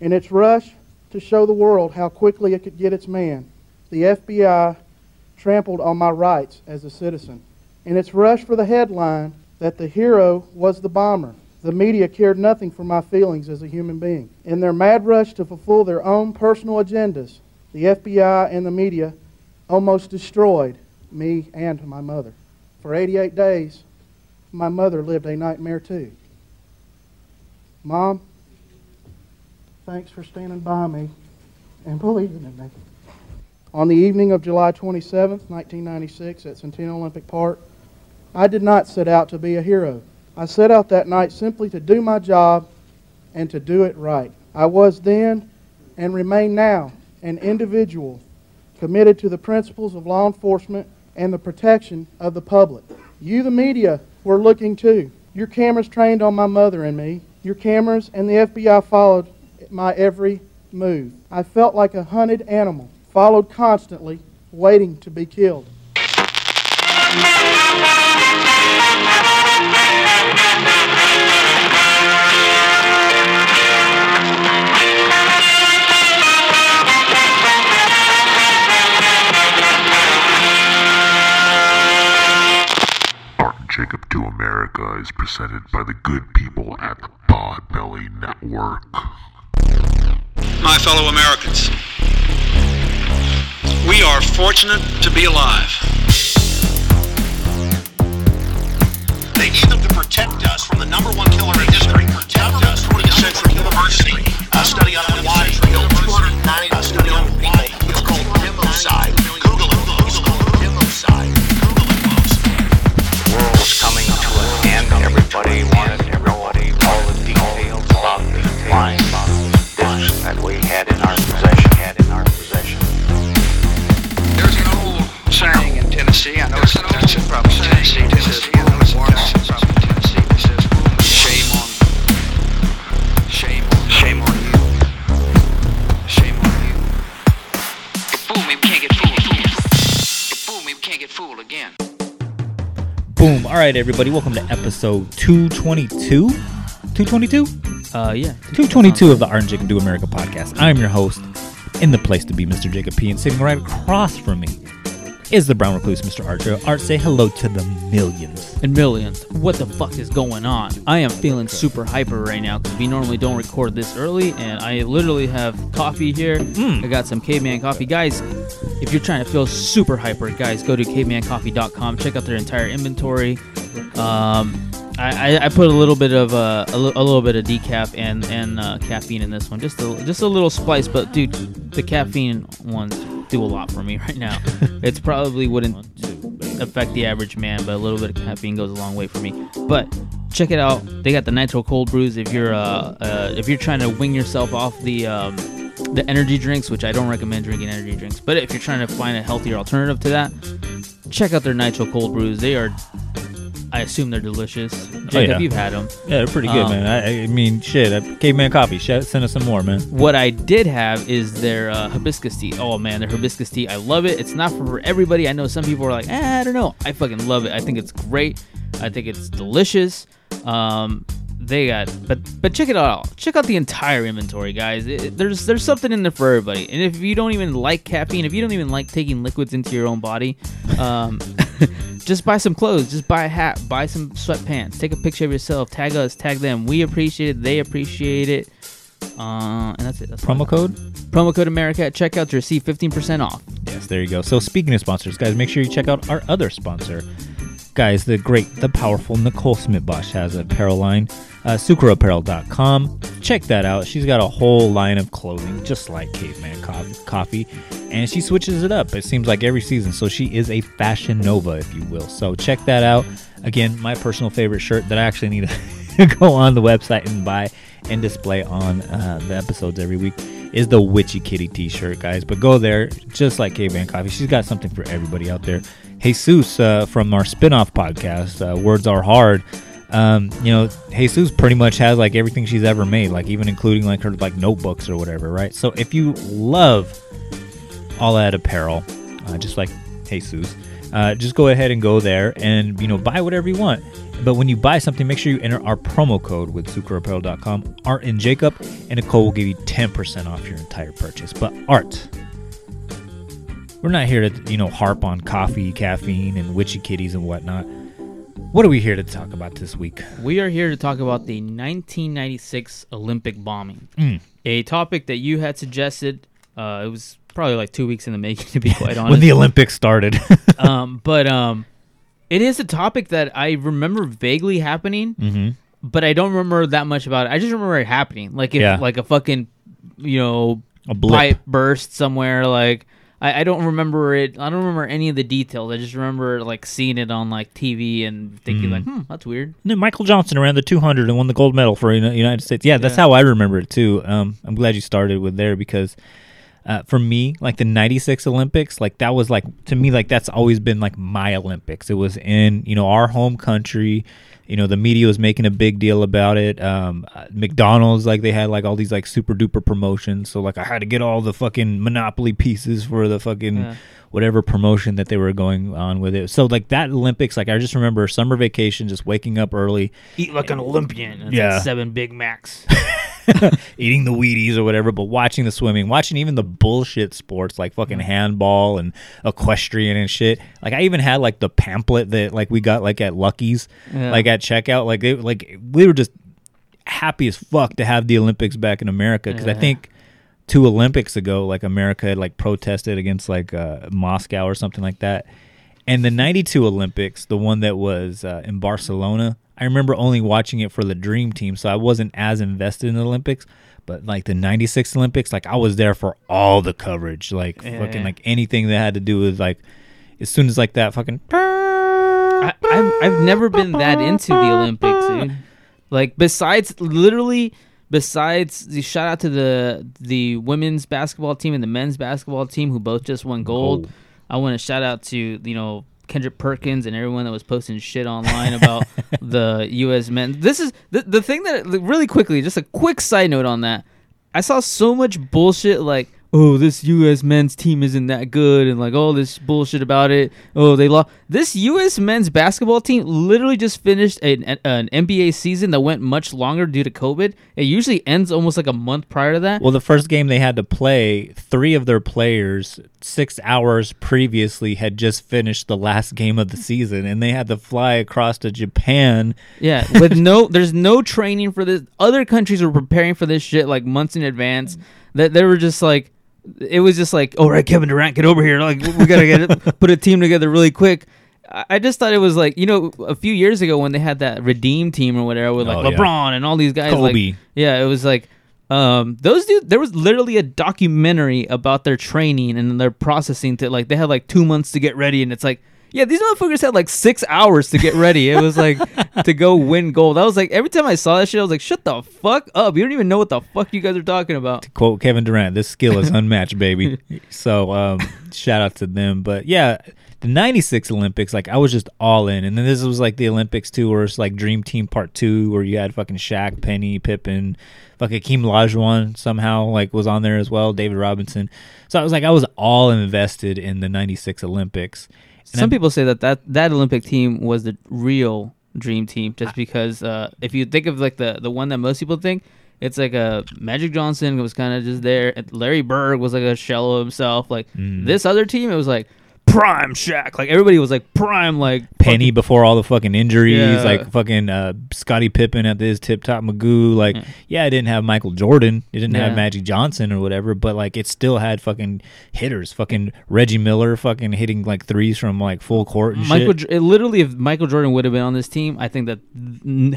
In its rush to show the world how quickly it could get its man, the FBI trampled on my rights as a citizen. In its rush for the headline that the hero was the bomber, the media cared nothing for my feelings as a human being. In their mad rush to fulfill their own personal agendas, the FBI and the media almost destroyed me and my mother. For 88 days, my mother lived a nightmare too. Mom, thanks for standing by me and believing in me. On the evening of July 27, 1996, at Centennial Olympic Park, I did not set out to be a hero. I set out that night simply to do my job and to do it right. I was then and remain now an individual committed to the principles of law enforcement and the protection of the public. You, the media, were looking too. Your cameras trained on my mother and me. Your cameras and the FBI followed my every move. I felt like a hunted animal, followed constantly, waiting to be killed. Jacob Do America is presented by the good people at the Podbelly Network. My fellow Americans, we are fortunate to be alive. They need them to protect us from the number one killer in history. Protect us from 20th Century University. A study on why killed 290. A study on why it's called democide. Google it. Called democide. Google it, folks. world was coming to an end. Everybody know all the details about the discs that we had in our possession. Had in our possession. There's an old saying in Tennessee. I know it's an old from Tennessee. This is from Tennessee. This is shame on, shame on, shame on you, shame on you. You fool me, we can't get fooled again. You fool me, we can't get fooled again. Boom. All right, everybody. Welcome to episode 222. 222? Uh, yeah. 222 of the Art and Jacob Do America podcast. I'm your host, in the place to be, Mr. Jacob P. And sitting right across from me is the brown recluse, Mr. Archer. Art, say hello to the millions. And millions. What the fuck is going on? I am feeling super hyper right now because we normally don't record this early, and I literally have coffee here. I got some Caveman coffee, guys. If you're trying to feel super hyper, guys, go to cavemancoffee.com. Check out their entire inventory. Um, I, I, I put a little bit of uh, a, little bit of decaf and and uh, caffeine in this one, just a just a little spice. But dude, the caffeine ones do a lot for me right now. it's probably wouldn't affect the average man, but a little bit of caffeine goes a long way for me. But check it out. They got the nitro cold brews. If you're uh, uh if you're trying to wing yourself off the um, the energy drinks, which I don't recommend drinking energy drinks, but if you're trying to find a healthier alternative to that, check out their nitro cold brews. They are, I assume they're delicious. Jacob, Oh, yeah. you've had them. Yeah, they're pretty good, Um, man. I, I mean, shit. Uh, Caveman Coffee. Sh- send us some more, man. What I did have is their uh, hibiscus tea. Oh man, their hibiscus tea. I love it. It's not for everybody. I know some people are like, eh, I don't know. I fucking love it. I think it's great. I think it's delicious. Um, they got, but but check it out. Check out the entire inventory, guys. It- there's there's something in there for everybody. And if you don't even like caffeine, if you don't even like taking liquids into your own body, um, just buy some clothes. Just buy a hat. Buy some sweatpants. Take a picture of yourself. Tag us. Tag them. We appreciate it. They appreciate it. Uh, and that's it. That's Promo code? Promo code America at checkout to receive 15% off. Yes, there you go. So speaking of sponsors, guys, make sure you check out our other sponsor. Guys, the great, the powerful Nicole Smith-Bosch has an apparel line, uh, sucreapparel.com. Check that out. She's got a whole line of clothing, just like Caveman Co- Coffee, and she switches it up. It seems like every season, so she is a fashion nova, if you will. So check that out. Again, my personal favorite shirt that I actually need to go on the website and buy and display on uh, the episodes every week is the Witchy Kitty t-shirt, guys. But go there, just like Caveman Coffee. She's got something for everybody out there. Jesus uh, from our spin-off podcast, uh, Words Are Hard. Um, you know, Jesus pretty much has like everything she's ever made, like even including like her like notebooks or whatever, right? So if you love all that apparel, uh, just like Jesus, Uh, just go ahead and go there and you know buy whatever you want. But when you buy something, make sure you enter our promo code with sucreapparel.com. Art and Jacob and Nicole will give you 10% off your entire purchase. But Art, we're not here to you know harp on coffee, caffeine, and witchy kitties and whatnot. What are we here to talk about this week? We are here to talk about the 1996 Olympic bombing, Mm. a topic that you had suggested. Uh, it was probably like two weeks in the making, to be quite honest. when the Olympics started. um, but um, it is a topic that I remember vaguely happening, mm-hmm. but I don't remember that much about it. I just remember it happening, like if Yeah. like a fucking, you know, A blip. pipe burst somewhere. Like I, I don't remember it. I don't remember any of the details. I just remember like seeing it on like TV and thinking Mm. like, hmm, that's weird. And then Michael Johnson ran the 200 and won the gold medal for the United States. Yeah, that's Yeah. how I remember it too. Um, I'm glad you started with there because uh, for me, like the 96 Olympics, like that was like, to me, like that's always been like my Olympics. It was in, you know, our home country. You know, the media was making a big deal about it. Um, uh, McDonald's, like they had like all these like super duper promotions. So like I had to get all the fucking Monopoly pieces for the fucking Yeah. whatever promotion that they were going on with it. So like that Olympics, like I just remember summer vacation, just waking up early, Eat like an Olympian. Yeah. like seven Big Macs. eating the Wheaties or whatever, but watching the swimming, watching even the bullshit sports like fucking handball and equestrian and shit. Like I even had like the pamphlet that like we got like at Lucky's, Yeah. like at checkout. Like it, like we were just happy as fuck to have the Olympics back in America because I think two Olympics ago, like America had like protested against like uh, Moscow or something like that. And the '92 Olympics, the one that was uh, in Barcelona, I remember only watching it for the Dream Team, so I wasn't as invested in the Olympics. But like the '96 Olympics, like I was there for all the coverage, like Yeah. fucking like anything that had to do with like, as soon as like that fucking. I, I've, I've never been that into the Olympics, dude. Like besides, literally, besides the shout out to the the women's basketball team and the men's basketball team who both just won gold. Gold. I want to shout out to you know Kendrick Perkins and everyone that was posting shit online about the U.S. men. This is the the thing that really quickly, just a quick side note on that. I saw so much bullshit like, oh, this U.S. men's team isn't that good, and like all this bullshit about it. Oh, they lost. This U.S. men's basketball team literally just finished an, an NBA season that went much longer due to COVID. It usually ends almost like a month prior to that. Well, the first game they had to play, three of their players six hours previously had just finished the last game of the season, and they had to fly across to Japan. Yeah, with no, there's no training for this. Other countries were preparing for this shit like months in advance. That they were just like, it was just like, all right, Kevin Durant, get over here. Like we gotta get it, put a team together really quick. I just thought it was like you know a few years ago when they had that Redeem team or whatever with like Oh, yeah. LeBron and all these guys. Kobe. Like, yeah, it was like um those dudes. There was literally a documentary about their training and their processing to like they had like two months to get ready, and it's like. Yeah, these motherfuckers had like six hours to get ready. It was like to go win gold. I was like, every time I saw that shit, I was like, shut the fuck up. You don't even know what the fuck you guys are talking about. To quote Kevin Durant, this skill is unmatched, baby. So um, shout out to them. But yeah, the 96 Olympics, like I was just all in. And then this was like the Olympics too, where it's like Dream Team Part 2, where you had fucking Shaq, Penny, Pippen, fucking Hakeem Olajuwon somehow like was on there as well, David Robinson. So I was like, I was all invested in the 96 Olympics. And Some I'm- people say that, that that Olympic team was the real dream team, just because uh, if you think of like the the one that most people think, it's like a Magic Johnson was kind of just there. Larry Bird was like a shell of himself. Like Mm. this other team, it was like prime Shaq. Like everybody was like prime like Penny before all the fucking injuries, Yeah. like fucking uh, Scottie Pippen at his tip top Magoo. Like, Yeah. yeah, it didn't have Michael Jordan, it didn't have Magic Johnson or whatever, but like it still had fucking hitters, fucking Reggie Miller, fucking hitting like threes from like full court and Michael, shit. It literally, if Michael Jordan would have been on this team, I think that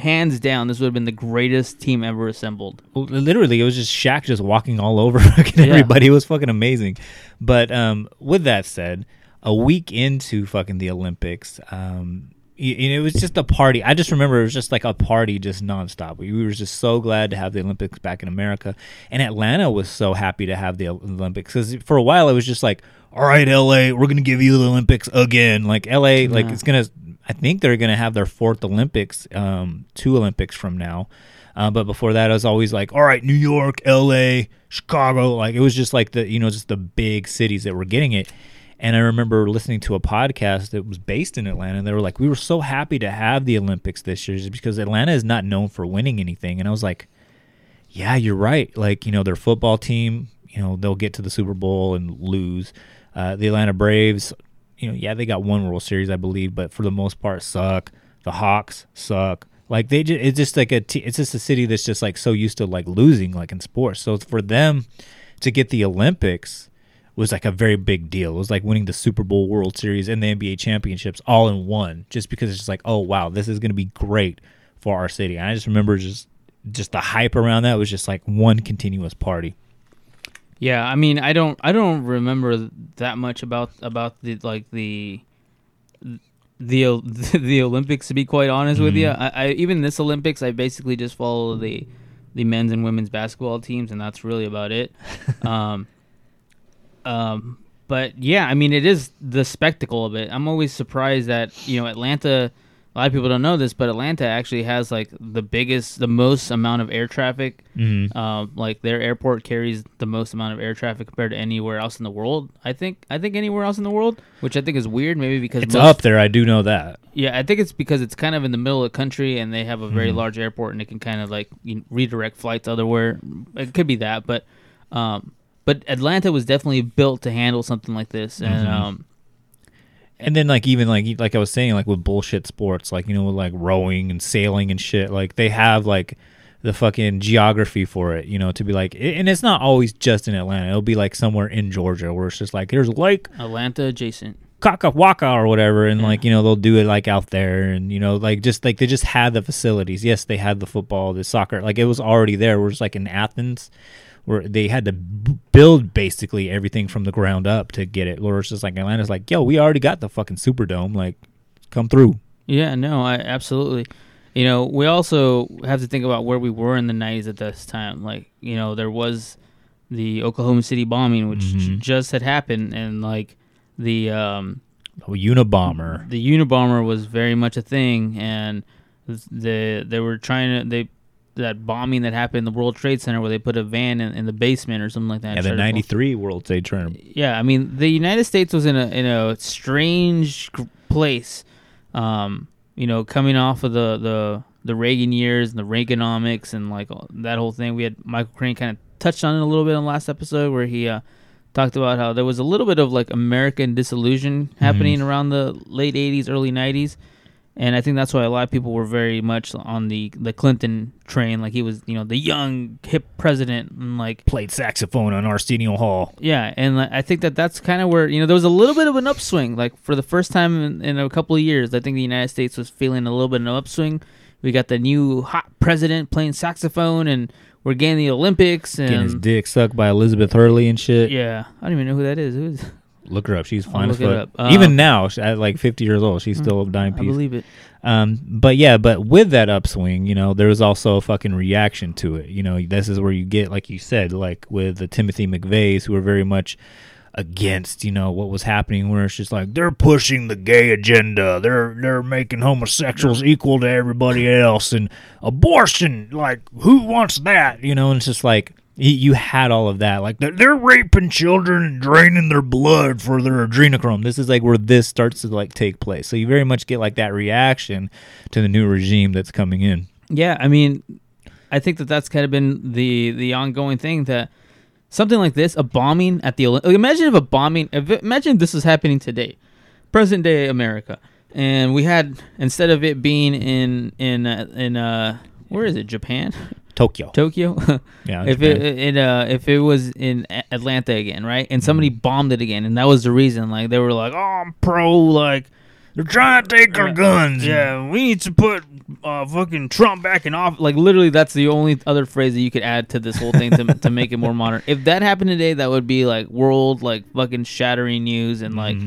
hands down, this would have been the greatest team ever assembled. Well, Literally, it was just Shaq just walking all over fucking Yeah. everybody. It was fucking amazing. But um, with that said, a week into fucking the Olympics, um, y- y- it was just a party. I just remember it was just like a party, just nonstop. We, we were just so glad to have the Olympics back in America, and Atlanta was so happy to have the Olympics because for a while it was just like, all right, LA, we're gonna give you the Olympics again. Like LA, like it's gonna. I think they're gonna have their fourth Olympics, um, two Olympics from now. Uh, but before that, I was always like, all right, New York, L.A., Chicago. Like it was just like the you know just the big cities that were getting it. And I remember listening to a podcast that was based in Atlanta, and they were like, "We were so happy to have the Olympics this year, because Atlanta is not known for winning anything." And I was like, "Yeah, you're right. Like, you know, their football team, you know, they'll get to the Super Bowl and lose. Uh, the Atlanta Braves, you know, yeah, they got one World Series, I believe, but for the most part, suck. The Hawks suck. Like they just, it's just like a, t- it's just a city that's just like so used to like losing, like in sports. So for them to get the Olympics was like a very big deal. It was like winning the Super Bowl, World Series, and the NBA championships all in one, just because it's just like, oh wow, this is going to be great for our city. And I just remember just, just the hype around that was just like one continuous party. Yeah, I mean, I don't, I don't remember that much about about the like the the the Olympics. To be quite honest with you, I, I even this Olympics, I basically just follow the the men's and women's basketball teams, and that's really about it. um, um, but yeah, I mean, it is the spectacle of it. I'm always surprised that you know Atlanta. A lot of people don't know this, but Atlanta actually has like the biggest, the most amount of air traffic. Mm-hmm. Um, like their airport carries the most amount of air traffic compared to anywhere else in the world. I think. I think anywhere else in the world, which I think is weird. Maybe because It's most- up there. I do know that. Yeah, I think it's because it's kind of in the middle of the country and they have a Mm-hmm. very large airport and it can kind of like you know, redirect flights otherwhere. It could be that, but um, but Atlanta was definitely built to handle something like this, and Mm-hmm. um, And then like even like like I was saying like with bullshit sports like you know like rowing and sailing and shit like they have like the fucking geography for it you know to be like and it's not always just in Atlanta. It'll be like somewhere in Georgia where it's just like there's Lake Atlanta adjacent. Kakawaka or whatever and like you know they'll do it like out there and you know like just like they just had the facilities. Yes they had the football the soccer like it was already there. We're just like in Athens where they had to b- build basically everything from the ground up to get it where it's just like Atlanta's like yo we already got the fucking Superdome like come through Yeah, no, I absolutely. You know, we also have to think about where we were in the '90s at this time. Like, you know, there was the Oklahoma City bombing, which j- Mhm. just had happened, and like the um, oh, Unabomber the Unabomber was very much a thing, and the they were trying to they that bombing that happened in the World Trade Center where they put a van in, in the basement or something like that. yeah and the tried to pull- '93 World Trade Center. yeah, I mean, the United States was in a in a strange place. Um, you know, coming off of the the the Reagan years and the Reaganomics and like that whole thing. We had Michael Crane kind of touched on it a little bit in the last episode where he uh, talked about how there was a little bit of like American disillusion happening around the late '80s, early '90s. And I think that's why a lot of people were very much on the, the Clinton train, like he was, you know, the young hip president, and like played saxophone on Arsenio Hall yeah, and like, I think that that's kind of where you know there was a little bit of an upswing. Like for the first time in, in a couple of years, I think the United States was feeling a little bit of an upswing. We got the new hot president playing saxophone, and we're getting the Olympics. getting his And dick sucked by Elizabeth Hurley and shit yeah, I don't even know who that is. Who is? Look her up she's fine as fuck up. even now at like 50 years old she's still a dime piece. I believe it. Um, but yeah, but with that upswing, you know, there was also a fucking reaction to it. You know, this is where you get, like you said, like with the Timothy McVeighs, who are very much against, you know, what was happening. Where it's just like they're pushing the gay agenda, they're they're making homosexuals equal to everybody else, and abortion, like who wants that? You know, and it's just like you, had all of that, like they're, raping children and draining their blood for their adrenochrome. This is like where this starts to like take place. So you very much get like that reaction to the new regime that's coming in. Yeah, I mean, I think that that's kind of been the the ongoing thing that something like this, a bombing at the Olymp- like, imagine if a bombing, if, imagine this was happening today, present day America, and we had instead of it being in in uh, in uh where is it Japan Tokyo. Tokyo Yeah, if Japan. it, it uh if it was in Atlanta again right and somebody bombed it again and that was the reason like they were like oh I'm pro like They're trying to take our guns. yeah, we need to put uh, fucking Trump back in office. Like literally, that's the only other phrase that you could add to this whole thing to, to make it more modern. If that happened today, that would be like world like fucking shattering news and like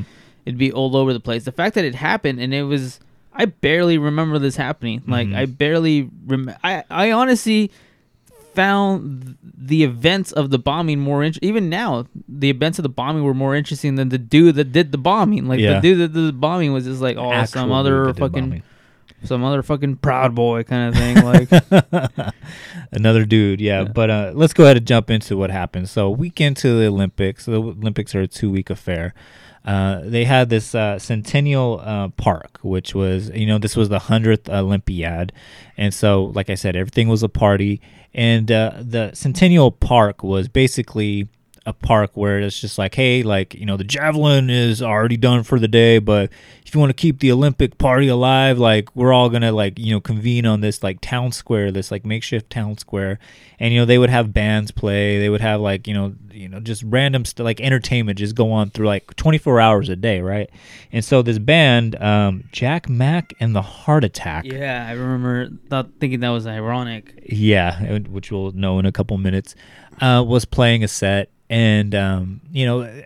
it'd be all over the place. The fact that it happened and it was, I barely remember this happening. Like I barely rem. I I honestly found the events of the bombing more int- even now the events of the bombing were more interesting than the dude that did the bombing like Yeah. the dude that did the bombing was just like oh Actual some other fucking bombing. some other fucking proud boy kind of thing. Like, Another dude, yeah. Yeah. But uh, let's go ahead and jump into what happened. So, week into the Olympics, the Olympics are a two week affair. Uh, they had this uh, Centennial uh, Park, which was, you know, this was the 100th Olympiad. And so, like I said, everything was a party. And uh, the Centennial Park was basically a park where it's just like, hey, like, you know, the javelin is already done for the day, but if you want to keep the Olympic party alive, like, we're all going to, like, you know, convene on this, like, town square, this, like, makeshift town square. And, you know, they would have bands play. They would have, like, you know, you know, just random stuff, like, entertainment just go on through, like, 24 hours a day, right? And so this band, um, Jack Mack and the Heart Attack. yeah, I remember thought, thinking that was ironic. Yeah, which we'll know in a couple minutes, uh, was playing a set, and um, you know,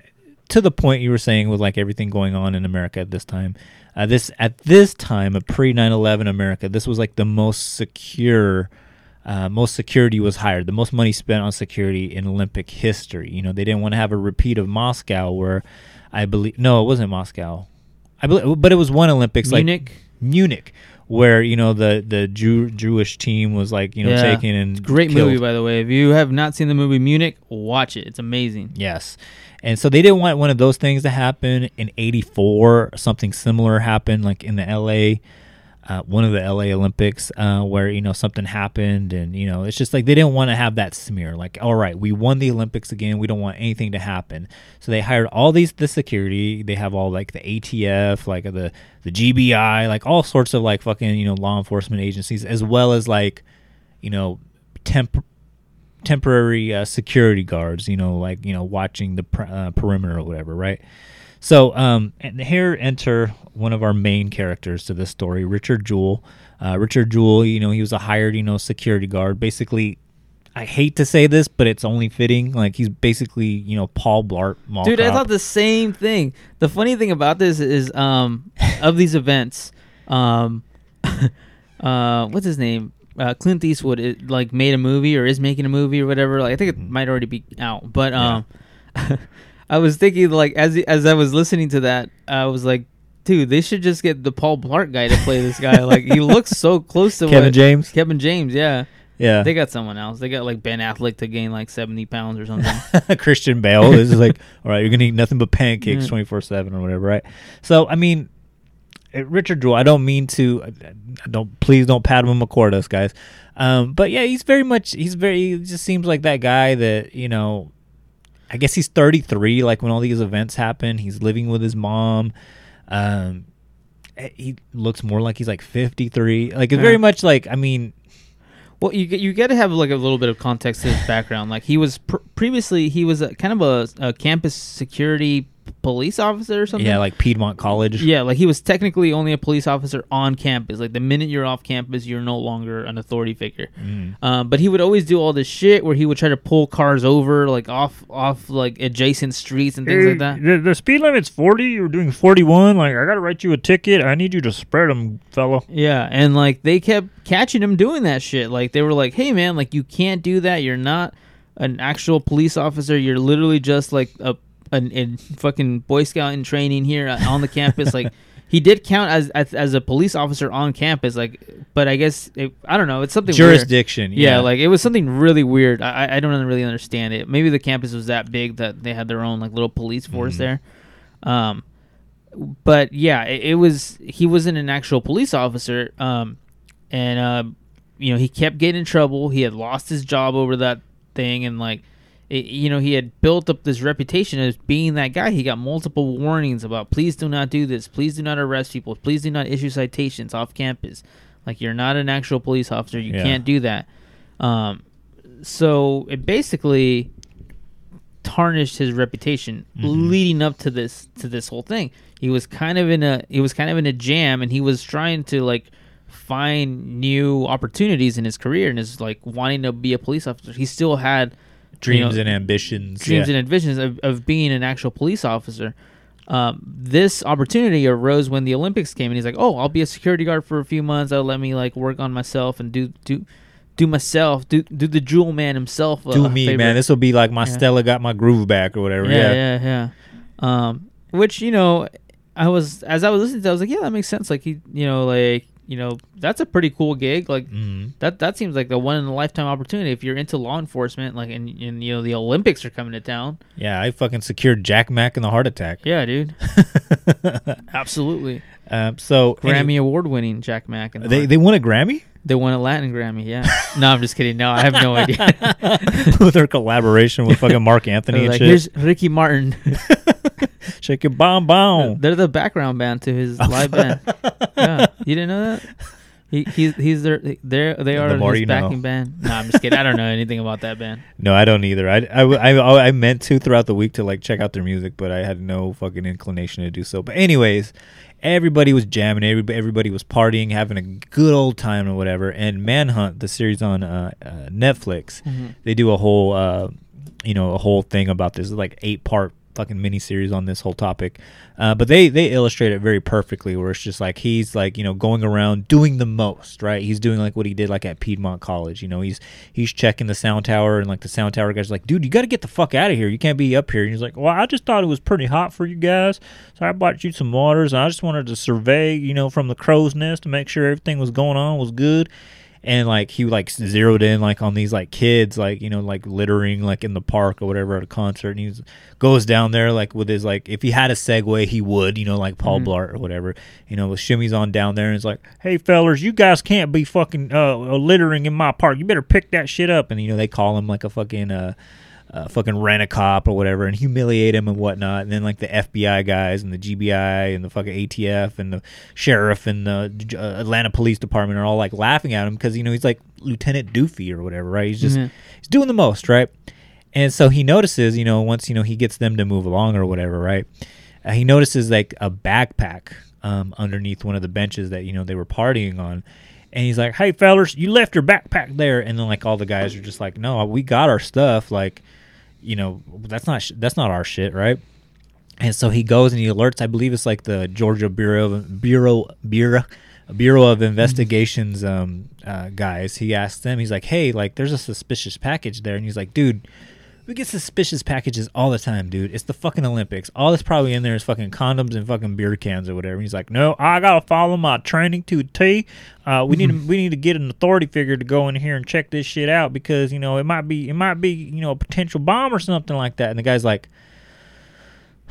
to the point you were saying with like everything going on in America at this time. Uh, this at this time, a pre 9/11 America, this was like the most secure. Uh, most security was hired. The most money spent on security in Olympic history. You know, they didn't want to have a repeat of Moscow, where I believe no, it wasn't Moscow. I believe, but it was one Olympics like Munich. Where you know the the Jew, Jewish team was like you know Yeah. taken and Great killed. movie, by the way. If you have not seen the movie Munich, watch it. It's amazing. Yes, and so they didn't want one of those things to happen in '84. Something similar happened, like in the LA, uh, one of the LA Olympics, uh, where you know something happened, and you know it's just like they didn't want to have that smear. Like, all right, we won the Olympics again. We don't want anything to happen. So they hired all these the security. They have all like the ATF, like the the GBI, like all sorts of like fucking you know law enforcement agencies, as well as like you know temp temporary uh, security guards, you know, like you know, watching the uh, perimeter or whatever, right? So, um, and here enter one of our main characters to this story, Richard Jewell. Uh, Richard Jewell, you know, he was a hired, you know, security guard. Basically, I hate to say this, but it's only fitting. Like he's basically, you know, Paul Blart Mall Dude, I thought the same thing. The funny thing about this is, um, of these events, um, uh, what's his name? Uh, Clint Eastwood, it, like made a movie or is making a movie or whatever. Like I think it Mm-hmm. might already be out, but um, I was thinking like as as I was listening to that, I was like, dude, they should just get the Paul Blart guy to play this guy. like he looks so close to Kevin what- James. Kevin James, yeah. Yeah, They got someone else. They got like Ben Affleck to gain like seventy pounds or something. Christian Bale is like, all right, you're gonna eat nothing but pancakes twenty four seven or whatever, right? So I mean, uh, Richard Jewell. I don't mean to. I don't please don't pat him McCord us guys. Um, but yeah, he's very much. He's very. He just seems like that guy that you know. I guess he's 33. Like when all these events happen, he's living with his mom. Um, eh, he looks more like he's like 53. Like it's very much like. I mean, Well, you you got to have like a little bit of context to his background. Like he was pr- previously he was a, kind of a, a campus security police officer or something. yeah, like Piedmont College. yeah, like he was technically only a police officer on campus. Like the minute you're off campus, you're no longer an authority figure. Mm. Um, but he would always do all this shit where he would try to pull cars over like off off like adjacent streets and things like that. The, the speed limit's 40. You're doing 41. Like, I got to write you a ticket. I need you to spread them, fellow. Yeah, and like they kept catching him doing that shit. Like they were like, "Hey man, like you can't do that. You're not an actual police officer. You're literally just like a an, a fucking boy scout in training here on the campus." like he did count as, as as a police officer on campus. Like, but I guess it, I don't know. It's something weird. Jurisdiction. Yeah, like it was something really weird. I I- don't really understand it. Maybe the campus was that big that they had their own like little police force there. Um, but yeah, it, it was he wasn't an actual police officer. Um, and uh, you know he kept getting in trouble. He had lost his job over that thing, and like. It, you know, he had built up this reputation as being that guy. He got multiple warnings about, please do not do this. Please do not arrest people. Please do not issue citations off campus. Like, you're not an actual police officer. You Yeah. can't do that. Um, so it basically tarnished his reputation leading up to this to this whole thing. He was kind of in a he was kind of in a jam and he was trying to like find new opportunities in his career and is like wanting to be a police officer. He still had dreams you know, and ambitions. dreams yeah. and visions of, of being an actual police officer. Um, this opportunity arose when the Olympics came, and he's like, "Oh, I'll be a security guard for a few months. That'll let me like work on myself and do do do myself, do do the jewel man himself. Do a me, favor." man. This will be like my Yeah. Stella got my groove back or whatever. yeah, Yeah. yeah, yeah. Um, which you know, I was as I was listening to, it, I was like, yeah, that makes sense. Like he, you know, like you know that's a pretty cool gig. Like Mhm. that that seems like the one in a lifetime opportunity if you're into law enforcement. Like and, and you know the Olympics are coming to town. Yeah, I fucking secured Jack Mack in the heart attack. Yeah, dude. Absolutely. Um, so Grammy award winning Jack Mack. And they they won a Grammy they won a Latin Grammy. Yeah. no, I'm just kidding. No, I have no idea. with their collaboration with fucking Marc Anthony and like, shit. here's Ricky Martin. Shake it, bomb, bomb. They're the background band to his live band. Yeah, you didn't know that? He, he's he's their they're they are The more his you know. backing band. No, I'm just kidding. I don't know anything about that band. No, I don't either. I, I, I, I meant to throughout the week to like check out their music, but I had no fucking inclination to do so. But anyways, everybody was jamming, everybody, everybody was partying, having a good old time or whatever. And Manhunt, the series on uh, uh, Netflix, they do a whole, uh, you know, a whole thing about this, like eight part fucking miniseries on this whole topic. Uh, but they they illustrate it very perfectly, where it's just like he's like you know going around doing the most, right? He's doing like what he did like at Piedmont College. You know, he's he's checking the sound tower, and like the sound tower guys like, dude, you got to get the fuck out of here. You can't be up here. And he's like, well, I just thought it was pretty hot for you guys, so I bought you some waters, and I just wanted to survey, you know, from the crow's nest to make sure everything was going on was good and like he like zeroed in like on these like kids like you know like littering like in the park or whatever at a concert. And he goes down there like with his like if he had a Segway he would you know like paul blart or whatever you know with shimmies on down there. And it's like hey fellers you guys can't be fucking uh littering in my park. You better pick that shit up. And you know they call him like a fucking uh uh, fucking rent a cop or whatever and humiliate him and whatnot. And then like the FBI guys and the GBI and the fucking ATF and the sheriff and the uh, Atlanta Police Department are all like laughing at him because you know he's like Lieutenant Doofy or whatever, right? He's just Mhm. he's doing the most, right? And so he notices, you know, once you know he gets them to move along or whatever, right? Uh, he notices like a backpack um, underneath one of the benches that you know they were partying on. And he's like, "Hey, fellers, you left your backpack there." And then like all the guys are just like, "No, we got our stuff. Like, you know, that's not sh- that's not our shit, right?" And so he goes and he alerts. I believe it's like the Georgia Bureau of, Bureau Bureau Bureau of Investigations um, uh, guys. He asks them. He's like, "Hey, like, there's a suspicious package there." And he's like, "Dude." We get suspicious packages all the time, dude. It's the fucking Olympics. All that's probably in there is fucking condoms and fucking beer cans or whatever. And he's like, no, I gotta follow my training to a T. Uh, we need to, we need to get an authority figure to go in here and check this shit out because you know it might be it might be you know a potential bomb or something like that. And the guy's like,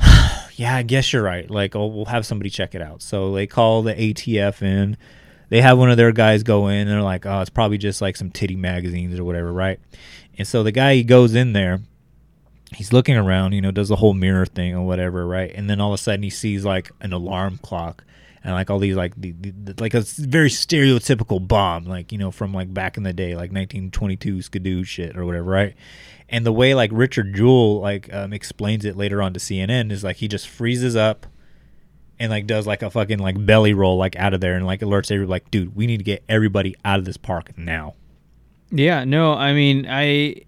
yeah, I guess you're right. Like, oh, we'll have somebody check it out. So they call the ATF in. They have one of their guys go in. And they're like, oh, it's probably just like some titty magazines or whatever, right? And so the guy he goes in there. He's looking around, you know, does the whole mirror thing or whatever, right? And then all of a sudden he sees like an alarm clock and like all these like the, the, like a very stereotypical bomb, like you know from like back in the day, like 1922 Skidoo shit or whatever, right? And the way like Richard Jewell like um, explains it later on to CNN is like he just freezes up and like does like a fucking like belly roll like out of there and like alerts everybody like, dude, we need to get everybody out of this park now. Yeah, no, I mean, I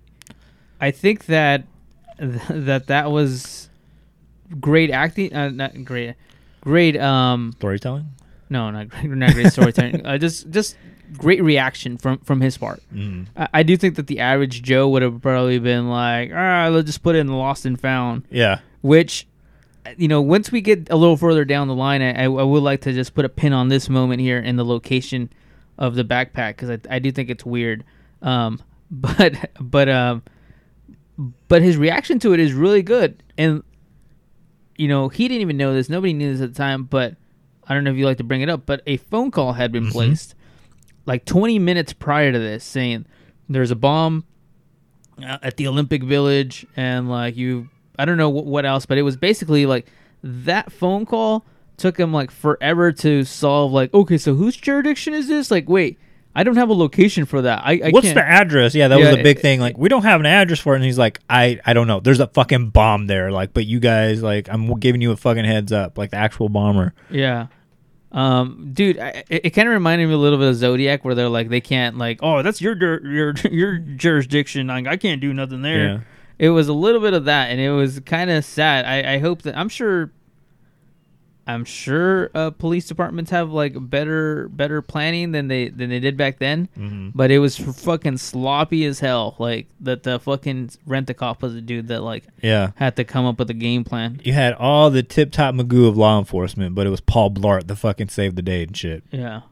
I think that that that was great acting, uh, not great, great. Um, Storytelling. no, not great, not great storytelling. uh, just just great reaction from from his part. Mm. I, I do think that the average Joe would have probably been like, all right, let's just put it in the lost and found, Yeah. which. You know, once we get a little further down the line, I, I would like to just put a pin on this moment here in the location of the backpack because I, I do think it's weird. Um, but but um, but his reaction to it is really good, and you know he didn't even know this. Nobody knew this at the time, but I don't know if you like to bring it up. But a phone call had been placed like 20 minutes prior to this, saying there's a bomb uh, at the Olympic Village, and like you, I don't know what, what else, but it was basically like that phone call took him like forever to solve. Like, okay, so whose jurisdiction is this? Like, wait, I don't have a location for that. I, I What's can't. the address? Yeah, that Yeah, was a big it- thing. Like, we don't have an address for it. And he's like, I, I don't know. There's a fucking bomb there. Like, but you guys, like, I'm giving you a fucking heads up. Like, the actual bomber. Yeah. Um, dude, I, it, it kind of reminded me a little bit of Zodiac, where they're like, they can't like, oh, that's your your your jurisdiction. Like, I can't do nothing there. Yeah. It was a little bit of that, and it was kind of sad. I, I hope that I'm sure. I'm sure uh, police departments have like better better planning than they than they did back then. Mm-hmm. But it was fucking sloppy as hell. Like that the fucking rent a cop was a dude that like Yeah. had to come up with a game plan. You had all the tip top magoo of law enforcement, but it was Paul Blart that fucking saved the day and shit. Yeah.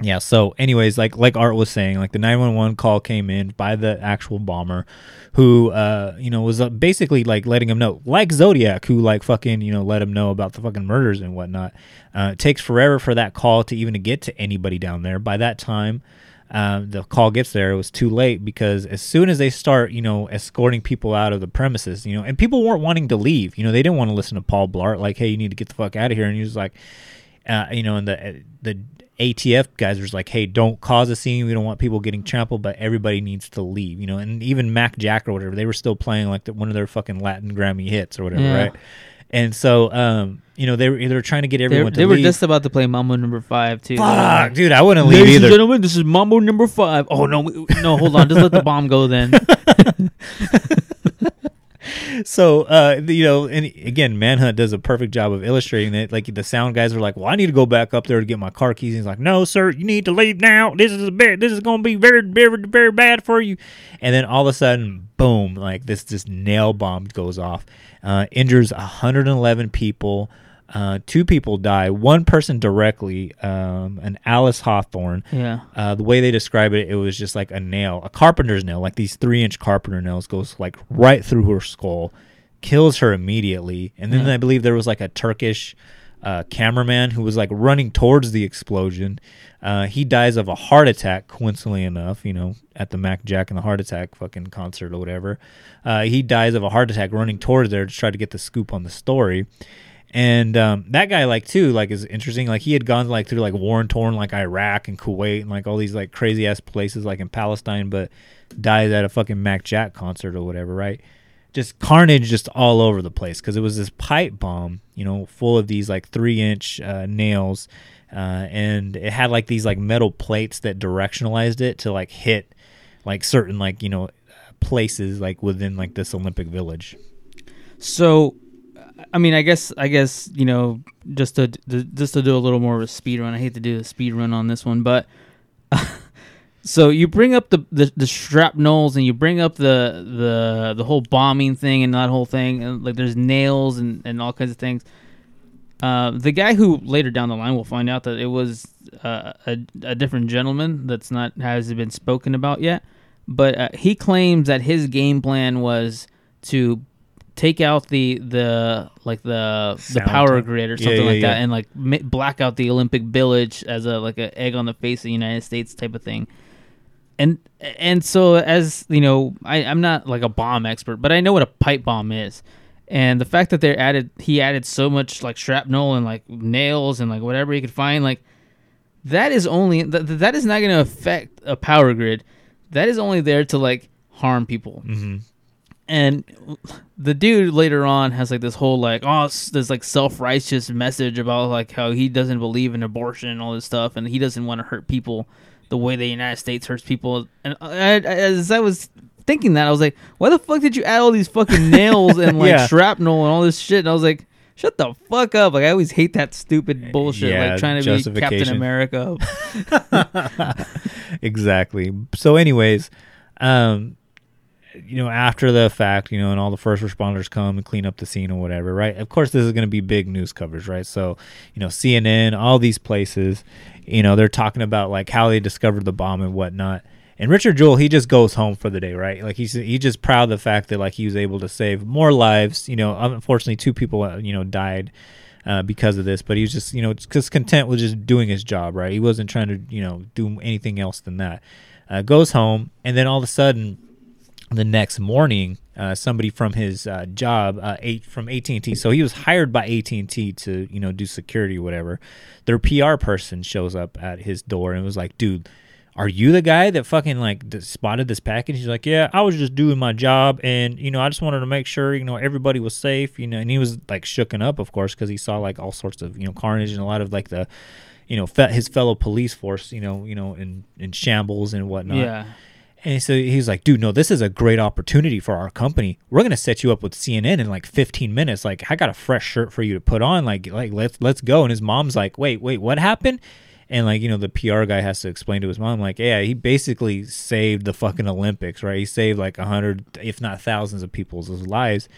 Yeah so anyways like like art was saying like the 911 call came in by the actual bomber who uh you know was uh, basically like letting him know like zodiac who like fucking you know let him know about the fucking murders and whatnot. Uh it takes forever for that call to even to get to anybody down there. By that time um, the call gets there it was too late because as soon as they start you know escorting people out of the premises you know and people weren't wanting to leave. You know they didn't want to listen to paul blart like hey you need to get the fuck out of here. And he was like uh, you know, and the the ATF guys was like, "Hey, don't cause a scene. We don't want people getting trampled, but everybody needs to leave." You know, and even Mac Jack or whatever, they were still playing like the, one of their fucking Latin Grammy hits or whatever, Yeah. right? And so, um, you know, they were they were trying to get They, everyone to they were just about to play Mambo Number Five too. Fuck, dude, I wouldn't leave Ladies and gentlemen, this is Mambo Number Five. Oh no, we- no, hold on, just let the bomb go then. so uh you know and again manhunt does a perfect job of illustrating that like the sound guys are like well i need to go back up there to get my car keys. And he's like no sir you need to leave now. This is a bit this is going to be very very very bad for you. And then all of a sudden boom like this this nail bomb goes off uh injures 111 people uh, two people die. One person directly, um, an Alice Hawthorne. Yeah. Uh, the way they describe it, it was just like a nail, a carpenter's nail, like these three inch carpenter nails, goes like right through her skull, kills her immediately. And then Yeah. I believe there was like a Turkish uh, cameraman who was like running towards the explosion. Uh, he dies of a heart attack, coincidentally enough, you know, at the Mac Jack and the Heart Attack fucking concert or whatever. Uh, he dies of a heart attack running towards there to try to get the scoop on the story. And um, that guy, like, too, like, is interesting. Like, he had gone like through like war and torn, like Iraq and Kuwait and like all these like crazy ass places, like in Palestine, but dies at a fucking Mac Jack concert or whatever, right? Just carnage, just all over the place because it was this pipe bomb, you know, full of these like three inch uh, nails, uh, and it had like these like metal plates that directionalized it to like hit like certain like you know places like within like this Olympic Village. So, I mean, I guess, I guess you know, just to, to just to do a little more of a speed run. I hate to do a speed run on this one, but so you bring up the the, the shrapnels and you bring up the the the whole bombing thing and that whole thing, and like there's nails and and all kinds of things. Uh, the guy who later down the line will find out that it was uh, a, a different gentleman that's not has been spoken about yet, but uh, he claims that his game plan was to take out the the like the the power grid or something yeah, like that, and like ma- black out the Olympic Village as a like a egg on the face of the United States type of thing. And and so as you know, I, I'm not like a bomb expert, but I know what a pipe bomb is. And the fact that they added he added so much like shrapnel and like nails and like whatever he could find, like that is only th- that is not going to affect a power grid. That is only there to like harm people. Mm-hmm. And the dude later on has like this whole like oh this like self righteous message about like how he doesn't believe in abortion and all this stuff, and he doesn't want to hurt people the way the United States hurts people. And I, I, as I was thinking that, I was like, why the fuck did you add all these fucking nails and like Yeah. shrapnel and all this shit? And I was like. Shut the fuck up! Like I always hate that stupid bullshit. Yeah, like trying to be Captain. America. exactly. So, anyways, um, you know, after the fact, you know, and all the first responders come and clean up the scene or whatever, right? Of course, this is going to be big news coverage, right? So, you know, CNN, all these places, you know, they're talking about like how they discovered the bomb and whatnot. And Richard Jewell, he just goes home for the day, right? Like he's he's just proud of the fact that like he was able to save more lives. You know, unfortunately, two people, uh, you know, died uh, because of this, but he was just, you know, just content with just doing his job, right? He wasn't trying to, you know, do anything else than that. Uh, goes home, and then all of a sudden, the next morning, uh, somebody from his uh, job, uh, from AT and T, so he was hired by AT and T to, you know, do security, or whatever. Their PR person shows up at his door and was like, "Dude." Are you the guy that fucking like spotted this package? He's like, yeah, I was just doing my job, and you know, I just wanted to make sure you know everybody was safe, you know. And he was like shooken up, of course, because he saw like all sorts of you know carnage and a lot of like the, you know, fe- his fellow police force, you know, you know, in in shambles and whatnot. yeah, And so he's like, dude, no, this is a great opportunity for our company. We're gonna set you up with CNN in like 15 minutes. Like, I got a fresh shirt for you to put on. Like, like let's let's go. And his mom's like, wait, wait, what happened? And like you know, the PR guy has to explain to his mom, like, yeah, he basically saved the fucking Olympics, right? He saved like a hundred, if not thousands, of people's lives.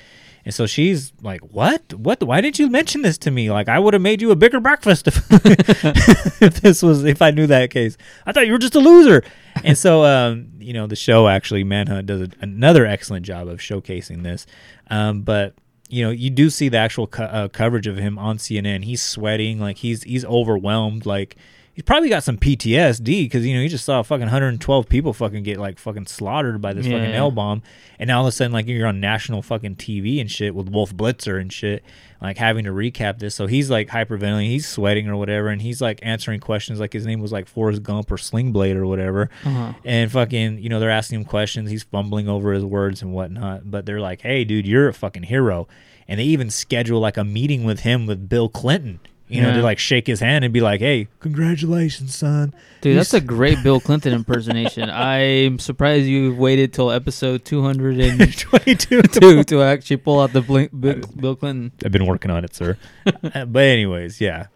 And so she's like, "What? What? Why didn't you mention this to me? Like, I would have made you a bigger breakfast if, if this was if I knew that case. I thought you were just a loser." And so, um, you know, the show actually Manhunt does a, another excellent job of showcasing this. Um, but you know, you do see the actual co- uh, coverage of him on CNN. He's sweating, like he's he's overwhelmed, like. He's probably got some PTSD because you know he just saw fucking 112 people fucking get like fucking slaughtered by this fucking L bomb, and now all of a sudden like you're on national fucking TV and shit with Wolf Blitzer and shit, like having to recap this. So he's like hyperventilating, he's sweating or whatever, and he's like answering questions like his name was like Forrest Gump or Sling Blade or whatever, Uh-huh. and fucking you know they're asking him questions, he's fumbling over his words and whatnot, but they're like, hey dude, you're a fucking hero, and they even schedule like a meeting with him with Bill Clinton. You know, Yeah. to like shake his hand and be like, "Hey, congratulations, son." Dude, You that's a great Bill Clinton impersonation. I'm surprised you waited till episode 222 22. to actually pull out the blink, Bill, Bill Clinton. I've been working on it, sir. Uh, but anyways, yeah.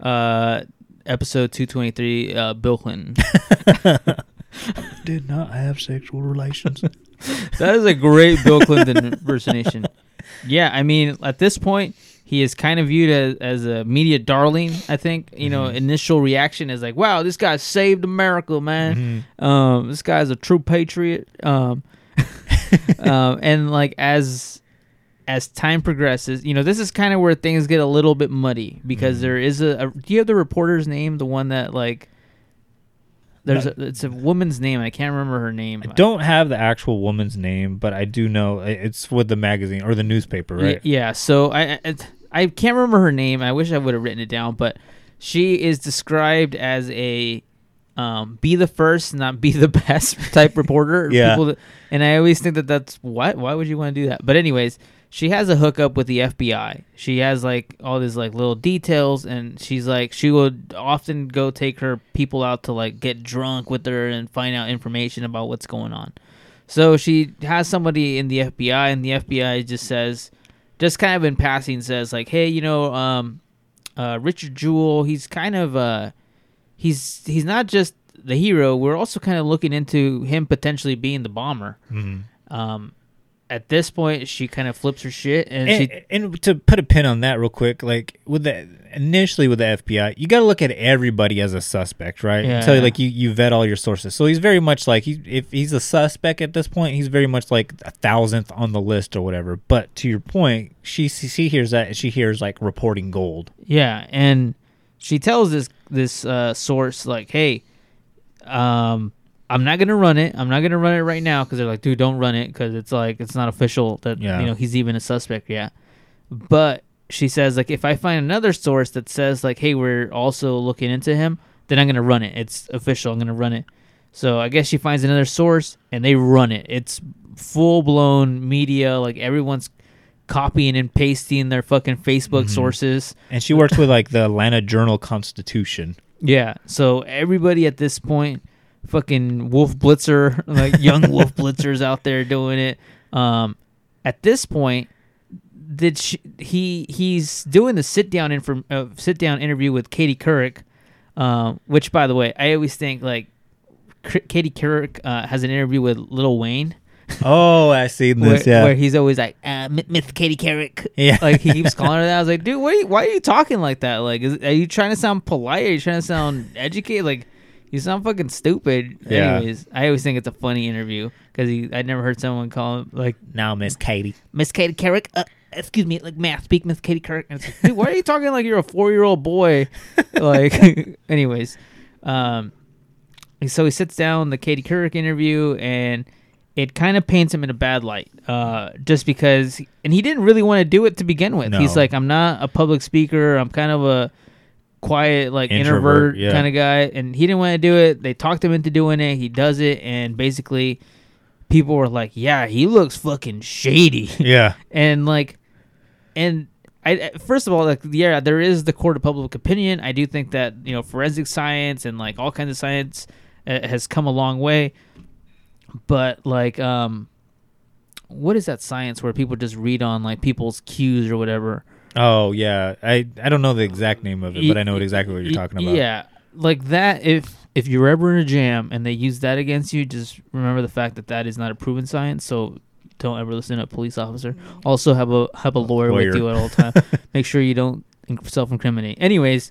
Uh, episode 223, uh, Bill Clinton. Did not have sexual relations. that is a great Bill Clinton impersonation. Yeah, I mean, at this point, he is kind of viewed as, as a media darling. I think you know, initial reaction is like, "Wow, this guy saved America, man. Um, this guy's a true patriot." Um, um, and like as as time progresses, you know, this is kind of where things get a little bit muddy because there is a, a. Do you have the reporter's name? The one that like. There's a, it's a woman's name. I can't remember her name. I don't have the actual woman's name, but I do know it's with the magazine or the newspaper, right? Yeah. So I, I I can't remember her name. I wish I would have written it down, but she is described as a um, be the first, not be the best type reporter. Yeah. People that, and I always think that that's what. Why would you want to do that? But anyways, she has a hookup with the FBI. She has like all these like little details, and she's like she would often go take her people out to like get drunk with her and find out information about what's going on. So she has somebody in the FBI, and the FBI just says, just kind of in passing, says like, "Hey, you know, um, uh, Richard Jewell, he's kind of uh, he's he's not just the hero. We're also kind of looking into him potentially being the bomber." Um, at this point, she kind of flips her shit, and, And, she and to put a pin on that real quick, like with the initially with the FBI, you got to look at everybody as a suspect, right? Yeah. Until like you, you vet all your sources. So he's very much like he, if he's a suspect at this point, he's very much like a thousandth on the list or whatever. But to your point, she she hears that and she hears like reporting gold. Yeah, and she tells this this uh, source like, "Hey, um, I'm not gonna run it. I'm not gonna run it right now because they're like, dude, don't run it because it's like it's not official that Yeah. you know he's even a suspect yet." But she says like, if I find another source that says like, "Hey, we're also looking into him," then I'm gonna run it. It's official. I'm gonna run it. So I guess she finds another source and they run it. It's full blown media. Like everyone's copying and pasting their fucking Facebook mm-hmm. sources. And she works with like the Atlanta Journal Constitution. Yeah. So everybody at this point, fucking Wolf Blitzer, like young Wolf Blitzers out there doing it. Um, at this point, did she, he he's doing the sit down inform, uh, sit down interview with Katie Couric, um, which by the way, I always think like K- Katie Couric uh, has an interview with Lil Wayne. Oh, I seen Where, this. yeah. where he's always like, uh, Miss Katie Couric. Yeah. Like he keeps calling her that. I was like, dude, what are you, why are you talking like that? Like, is, are you trying to sound polite? Are you trying to sound educated? Like, you sound fucking stupid. Yeah. Anyways, I always think it's a funny interview because he, I never heard someone call him like now, Miss Katie. Miss Katie Couric. Uh, excuse me, like, may I speak, Miss Katie it's like, dude, why are you talking like you're a four year old boy? like, anyways, um, so he sits down the Katie Couric interview and it kind of paints him in a bad light uh, just because and he didn't really want to do it to begin with No. he's like i'm not a public speaker i'm kind of a quiet like Introvert, introvert, yeah. kind of guy and he didn't want to do it. They talked him into doing it. He does it and basically people were like yeah he looks fucking shady. Yeah. and like and I first of all like yeah there is the court of public opinion. I do think that you know forensic science and like all kinds of science uh, has come a long way. But like um what is that science where people just read on like people's cues or whatever Oh yeah. I I don't know the exact name of it, but I know exactly what you're talking about. Yeah. like that if if you're ever in a jam and they use that against you, just remember the fact that that is not a proven science. So don't ever listen to a police officer. Also have a have a lawyer, Lawyer. with you at all time. Make sure you don't self incriminate. Anyways,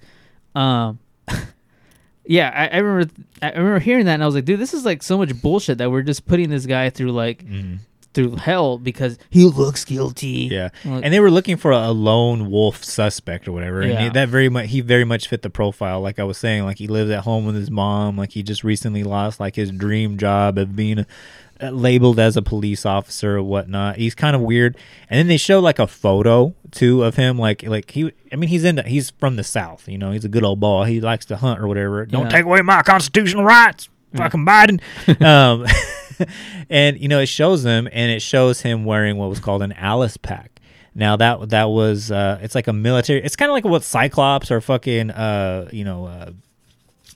um, yeah, I, I remember I remember hearing that and I was like, dude, this is like so much bullshit that we're just putting this guy through like Mhm. Through hell because he looks guilty. Yeah, and they were looking for a lone wolf suspect or whatever, and Yeah. that very much he very much fit the profile. Like I was saying, like he lives at home with his mom. Like he just recently lost like his dream job of being uh, labeled as a police officer or whatnot. He's kind of weird. And then they show like a photo too of him. Like like he, I mean, he's in he's from the south. You know, he's a good old boy. He likes to hunt or whatever. Don't Yeah. take away my constitutional rights, fucking Biden. um, and you know, it shows him, and it shows him wearing what was called an Alice pack. Now that that was uh, it's like a military. It's kind of like what Cyclops or fucking uh, you know. Uh,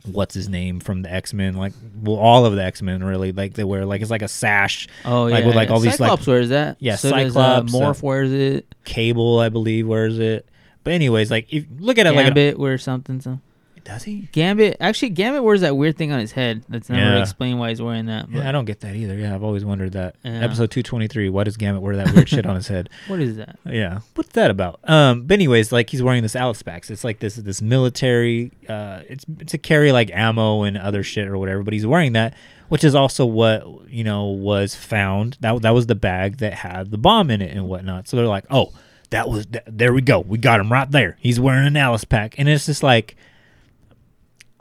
What's his name from the X Men? Like, well, all of the X Men really. Like they wear like it's like a sash. Oh yeah, like with like yeah. all these Cyclops like wears that. Yeah, so does, Cyclops, uh, uh, Morph wears it. Cable, I believe, wears it. But anyways, like if look at it like Gambit wears something. So a, does he? Gambit actually Gambit wears that weird thing on his head. That's never Yeah. explained why he's wearing that. But Yeah, I don't get that either. Yeah, I've always wondered that. Yeah. Episode two twenty three. Why does Gambit wear that weird shit on his head? what is that? Yeah, what's that about? Um, but anyways, like he's wearing this Alice packs. It's like this this military. Uh, it's to carry like ammo and other shit or whatever. But he's wearing that, which is also what you know was found. That that was the bag that had the bomb in it and whatnot. So they're like, oh, that was th- there. We go. We got him right there. He's wearing an Alice pack, and it's just like,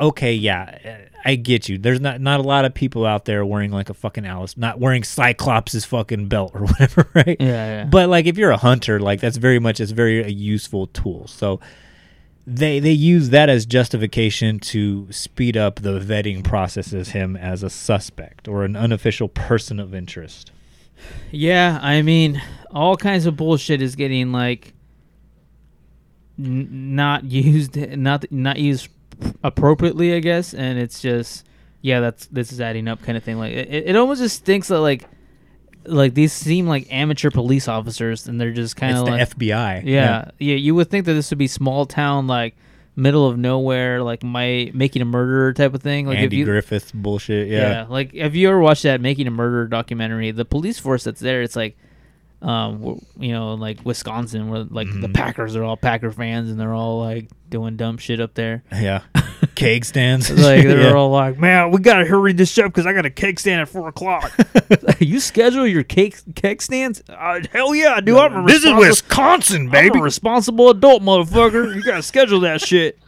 okay, yeah. I get you. There's not not a lot of people out there wearing like a fucking Alice, not wearing Cyclops's fucking belt or whatever, right? Yeah, yeah. But like if you're a hunter, like that's very much it's very a useful tool. So they they use that as justification to speed up the vetting process as him as a suspect or an unofficial person of interest. Yeah, I mean, all kinds of bullshit is getting like n- not used, not not used appropriately, I guess, and it's just yeah, that's this is adding up kind of thing. Like it, it almost just thinks that like like these seem like amateur police officers, and they're just kind of the like FBI. yeah, yeah. You would think that this would be small town, like middle of nowhere, like my making a murderer type of thing. Like Andy if you, Griffith bullshit. yeah. Yeah. like have you ever watched that Making a Murderer documentary? The police force that's there, it's like, um, you know, like Wisconsin, where like the Mhm. Packers are all Packer fans and they're all like doing dumb shit up there. Yeah. Keg stands. like they're Yeah. all like, man, we gotta hurry this up because I got a cake stand at four o'clock. you schedule your cake cake stands? Uh, hell yeah, I do. I'm a This is Wisconsin, I'm baby. a responsible adult, motherfucker. You gotta schedule that shit.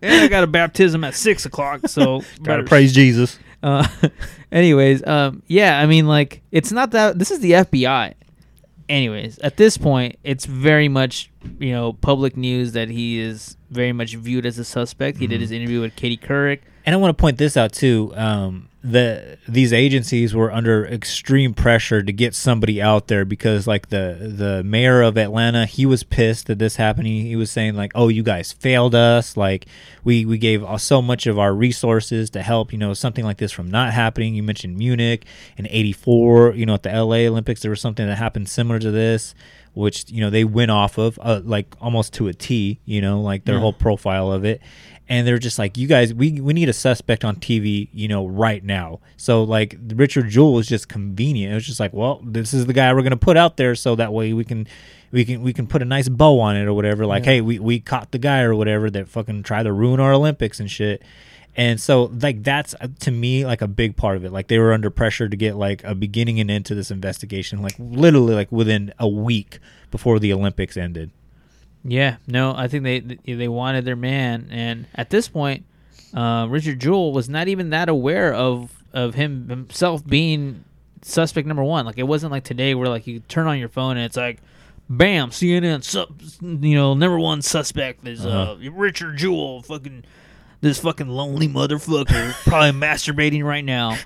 And I got a baptism at six o'clock, so Gotta praise Jesus. uh, anyways, um, yeah, I mean, like, it's not that. This is the FBI. Anyways, at this point, it's very much, you know, public news that he is very much viewed as a suspect. He did his interview with Katie Couric. And I want to point this out too. Um, the these agencies were under extreme pressure to get somebody out there because, like the the mayor of Atlanta, he was pissed that this happened. He, he was saying like, "Oh, you guys failed us. Like we we gave so much of our resources to help you know something like this from not happening." You mentioned Munich in '84. You know, at the LA Olympics, there was something that happened similar to this which you know they went off of uh, like almost to a T, you know, like their Yeah. whole profile of it. And they're just like, you guys, we we need a suspect on TV, you know, right now. So like Richard Jewell was just convenient. It was just like, well, this is the guy we're gonna put out there, so that way we can we can we can put a nice bow on it or whatever. Like, hey, we we caught the guy or whatever that fucking tried to ruin our Olympics and shit. And so like that's uh, to me like a big part of it. Like they were under pressure to get like a beginning and end to this investigation, like literally like within a week before the Olympics ended. Yeah, no, I think they they wanted their man, and at this point, uh, Richard Jewell was not even that aware of of him himself being suspect number one. Like it wasn't like today where like you turn on your phone and it's like, bam, CNN, sub, you know, number one suspect is uh, Richard Jewell, fucking this fucking lonely motherfucker, probably masturbating right now.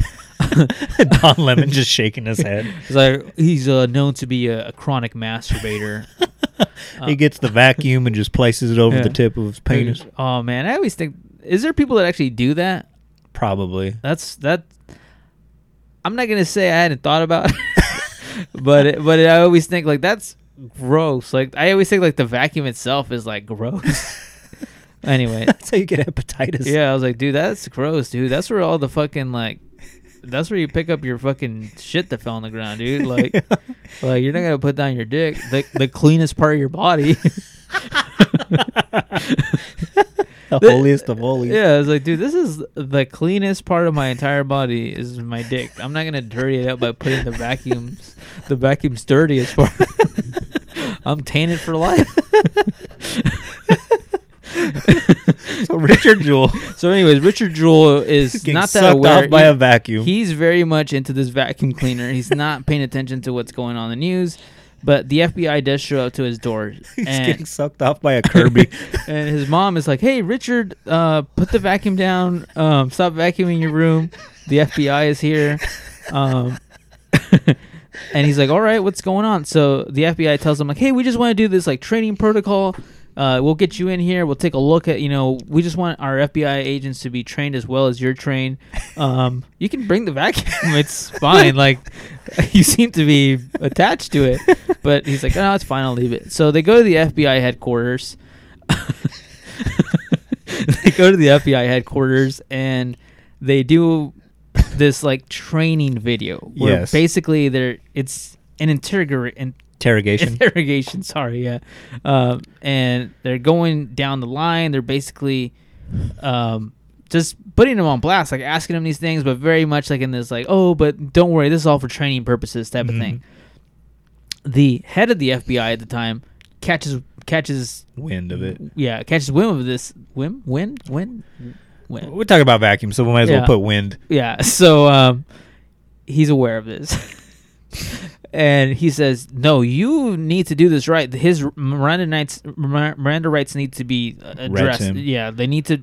Don Lemon just shaking his head. He's like he's uh, known to be a, a chronic masturbator. he gets the vacuum and just places it over Yeah. the tip of his penis. Oh man, I always think is there people that actually do that? Probably. That's that. I'm not gonna say I hadn't thought about, it, but it, but I always think like that's gross. Like I always think like the vacuum itself is like gross. Anyway, That's how you get hepatitis. yeah, I was like, dude, that's gross, dude. That's where all the fucking like, that's where you pick up your fucking shit that fell on the ground, dude. Like, like you're not gonna put down your dick, the the cleanest part of your body. the holiest of holies. yeah, I was like, dude, this is the cleanest part of my entire body is my dick. I'm not gonna dirty it up by putting the vacuums, the vacuum's dirtiest part. I'm tainted for life. So Richard Jewell So, anyways, Richard Jewell is not that sucked aware. by He- a vacuum. He's very much into this vacuum cleaner. He's not paying attention to what's going on in the news. But the FBI does show up to his door, He's and, getting sucked off by a Kirby. and his mom is like, "Hey, Richard, uh, put the vacuum down. Um, stop vacuuming your room. The FBI is here." Um, and he's like, "All right, what's going on?" So the FBI tells him like, "Hey, we just want to do this like training protocol. Uh, we'll get you in here. We'll take a look at you know. We just want our FBI agents to be trained as well as you're trained. Um, you can bring the vacuum. It's fine. like you seem to be attached to it." But he's like, "No, it's fine. I'll leave it." So they go to the FBI headquarters. they go to the FBI headquarters and they do this like training video where Yes. basically they're it's an interrogate Interrogation. interrogation. Sorry, yeah, um, and they're going down the line. They're basically um, just putting them on blast, like asking them these things, but very much like in this like, oh, but don't worry, this is all for training purposes type of thing. The head of the FBI at the time catches catches Wind of it. yeah catches wind of this whim wind wind wind We're talking about vacuum, so we might as Yeah. well put wind. yeah so um he's aware of this and he says no you need to do this right his miranda rights miranda rights need to be uh, addressed yeah they need to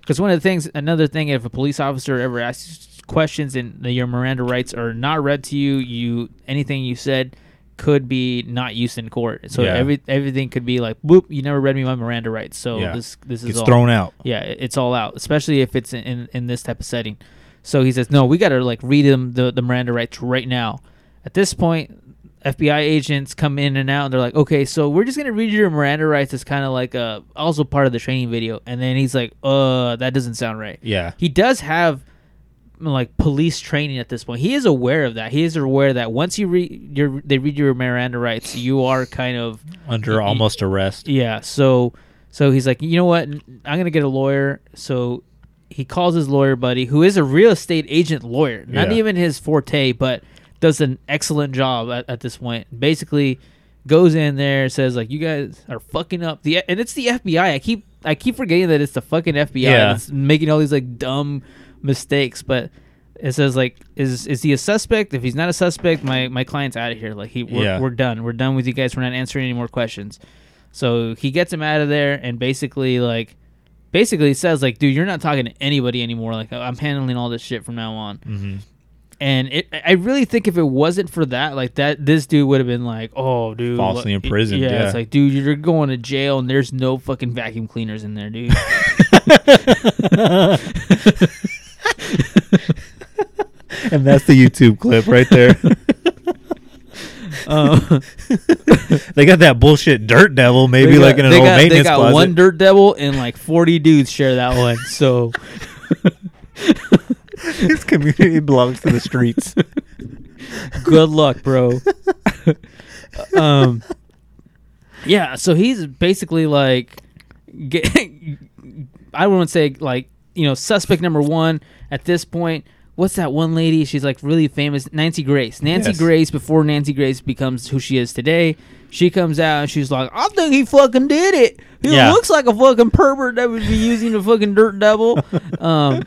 because one of the things another thing if a police officer ever asks questions and your miranda rights are not read to you you anything you said could be not used in court so Yeah. every everything could be like whoop you never read me my miranda rights so Yeah. this this is all thrown out. yeah, it's all out, especially if it's in, in, in this type of setting. So he says, no, we got to like read him the, the Miranda rights right now. At this point, FBI agents come in and out, and they're like, okay, so we're just gonna read your Miranda rights as kind of like a also part of the training video. And then he's like, uh, that doesn't sound right. Yeah. He does have like police training at this point. He is aware of that. He is aware that once you read your they read your Miranda rights, you are kind of Under almost arrest. yeah. So so he's like, you know what? I'm gonna get a lawyer. So he calls his lawyer buddy, who is a real estate agent lawyer, not Yeah. even his forte, but does an excellent job at, at this point. Basically, goes in there and says like, you guys are fucking up the and it's the FBI. I keep I keep forgetting that it's the fucking FBI Yeah. that's making all these like dumb mistakes, but. It says like, is is he a suspect? If he's not a suspect, my, my client's out of here. Like he, we're, Yeah. we're done. We're done with you guys. We're not answering any more questions. So he gets him out of there and basically like basically says like, dude, you're not talking to anybody anymore. Like I'm handling all this shit from now on. Mm-hmm. And it, I really think if it wasn't for that, like that, this dude would have been like, oh, dude, Falsely what- imprisoned, Yeah, yeah. it's like, dude, you're going to jail and there's no fucking vacuum cleaners in there, dude. and that's the YouTube clip right there. Um, they got that bullshit dirt devil, maybe they like in an old got, maintenance They got closet. one dirt devil and like 40 dudes share that one. So His community belongs to the streets. good luck, bro. um, yeah. So he's basically like, get, I wouldn't say like you know suspect number one at this point. What's that one lady? She's like really famous, Nancy Grace. Nancy Yes. Grace before Nancy Grace becomes who she is today. She comes out and she's like, I think he fucking did it. He Yeah. looks like a fucking pervert that would be using a fucking dirt devil. um,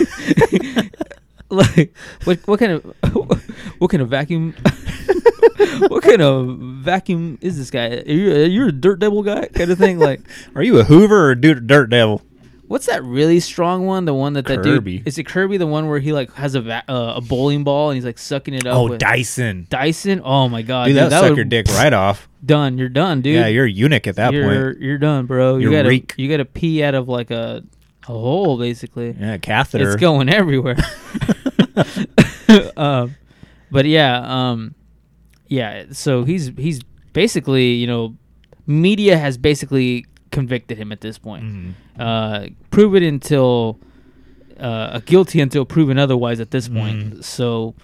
like what what kind of what kind of vacuum what kind of vacuum is this guy? Are you, are you a dirt devil guy kind of thing? Like, Are you a Hoover or a dirt, devil? what's that really strong one? The one that that Kirby. dude is it Kirby? The one where he like has a va- uh, a bowling ball and he's like sucking it up. Oh, with Dyson. Dyson. Oh my god, Dude, dude, that'll suck your dick right off. Done. You're done, dude. Yeah, you're a eunuch at that you're, point. You're done, bro. You You're gotta reek. you gotta pee out of like a a hole basically. Yeah, catheter. It's going everywhere. um, but yeah, um, yeah. So he's he's basically you know, media has basically convicted him at this point. Mhm. Uh, prove it until uh, guilty until proven otherwise at this point. Mhm. So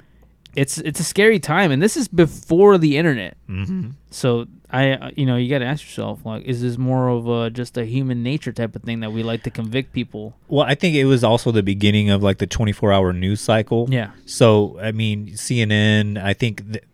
it's it's a scary time, and this is before the internet. Mhm. So I, uh, you know, you got to ask yourself, like, is this more of a just a human nature type of thing that we like to convict people? Well, I think it was also the beginning of like the 24 hour news cycle. Yeah. So, I mean, CNN, I think th-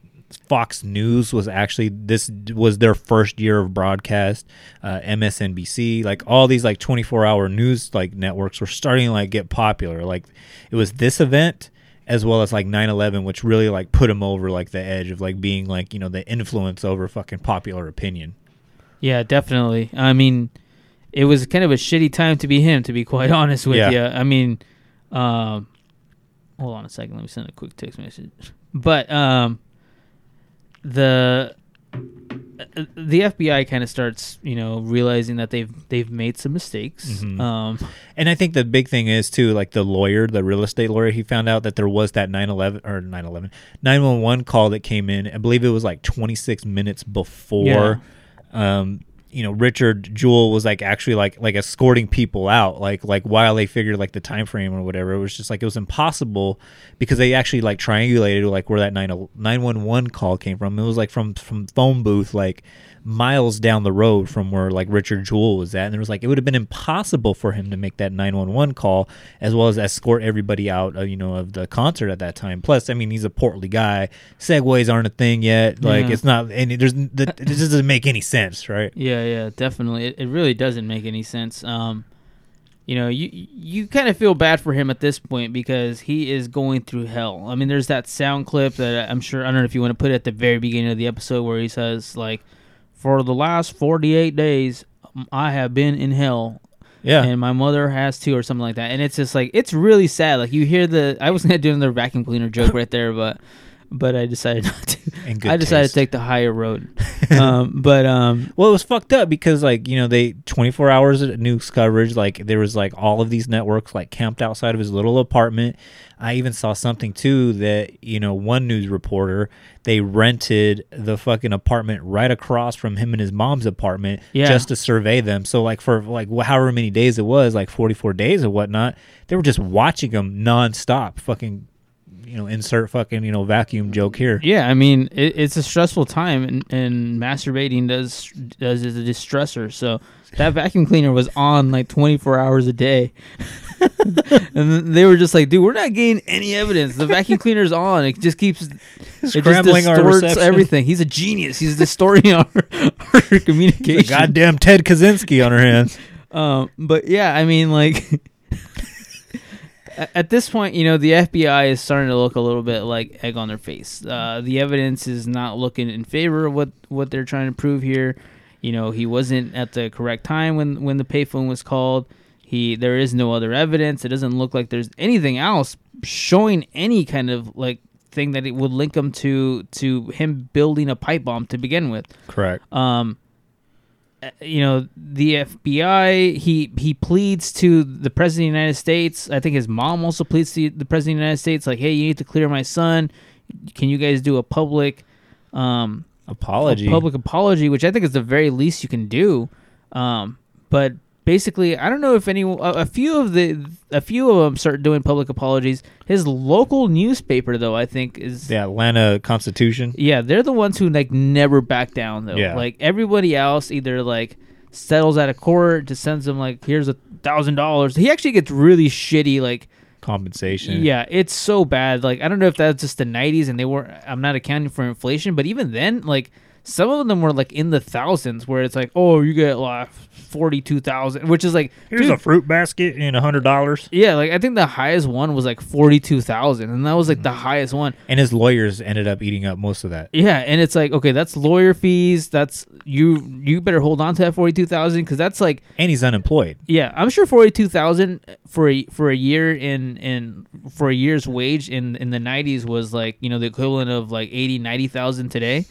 Fox News was actually, this was their first year of broadcast. Uh, MSNBC, like all these like 24 hour news like networks were starting to like get popular. Like it was this event as well as like 9-11 which really like put him over like the edge of like being like you know the influence over fucking popular opinion Yeah, definitely. I mean, it was kind of a shitty time to be him, to be quite honest with Yeah. you. I mean, um, hold on a second. Let me send a quick text message. But um, the the FBI kind of starts, you know, realizing that they've they've made some mistakes. Mhm. Um, And I think the big thing is too, like the lawyer, the real estate lawyer, he found out that there was that 911 or 911 911 call that came in. I believe it was like 26 minutes before, um, you know, Richard Jewell was like actually like like escorting people out, like like while they figured like the time frame or whatever. It was just like it was impossible because they actually like triangulated like where that 9 911 call came from. It was like from from phone booth like miles down the road from where like Richard Jewell was at, and there was like it would have been impossible for him to make that 911 call as well as escort everybody out, uh, you know, of the concert at that time. Plus, I mean, he's a portly guy. Segways aren't a thing yet. Like Yeah. it's not, and it, there's the, it just doesn't make any sense, right? Yeah, yeah, definitely. It, it really doesn't make any sense. Um, you know, you you kind of feel bad for him at this point because he is going through hell. I mean, there's that sound clip that I'm sure I don't know if you want to put it at the very beginning of the episode where he says like, "For the last 48 days, I have been in hell." Yeah. and my mother has too, or something like that. And it's just like it's really sad. Like you hear the I was gonna do another vacuum cleaner joke right there, but but I decided not to. I decided taste. to take the higher road. um, but um, Well, it was fucked up because like you know they 24 hours of news coverage. Like there was like all of these networks like camped outside of his little apartment. I even saw something too that you know one news reporter they rented the fucking apartment right across from him and his mom's apartment Yeah. just to survey them. So like for like however many days it was, like 44 days or whatnot, they were just watching them nonstop. Fucking you know insert fucking you know vacuum joke here. Yeah, I mean it, it's a stressful time, and, and masturbating does does is a distressor. So that vacuum cleaner was on like 24 hours a day, and they were just like, "Dude, we're not getting any evidence. The vacuum cleaner's on. It just keeps it just Scrambling our reception. everything. He's a genius. He's distorting our, our communication. goddamn Ted Kaczynski on her hands. Um, but yeah, I mean, like at this point, you know, the FBI is starting to look a little bit like egg on their face. Uh, the evidence is not looking in favor of what what they're trying to prove here. You know, he wasn't at the correct time when when the payphone was called. He there is no other evidence. It doesn't look like there's anything else showing any kind of like thing that it would link him to to him building a pipe bomb to begin with Correct. um you know the FBI he he pleads to the president of the United States. I think his mom also pleads to the president of the United States like hey you need to clear my son. Can you guys do a public um Apology. a public apology which I think is the very least you can do. Um but basically I don't know if any a, a few of the a few of them start doing public apologies his local newspaper though I think is the Atlanta Constitution. yeah, they're the ones who like never back down though. Yeah. Like everybody else either like settles out of court, just sends him like here's a thousand dollars. He actually gets really shitty like Compensation. yeah, it's so bad. Like I don't know if that's just the nineties and they were I'm not accounting for inflation, but even then, like some of them were like in the thousands where it's like, oh you get like forty two thousand which is like Here's dude, a fruit basket and a hundred dollars. yeah, like I think the highest one was like forty two thousand and that was like Mm. the highest one. And his lawyers ended up eating up most of that. Yeah, and it's like okay, that's lawyer fees. That's you. You better hold on to that forty two thousand because that's like And he's unemployed. yeah, I'm sure forty two thousand for a for a year in in for a year's wage in in the nineties was like you know the equivalent of like 80, 90,000 today.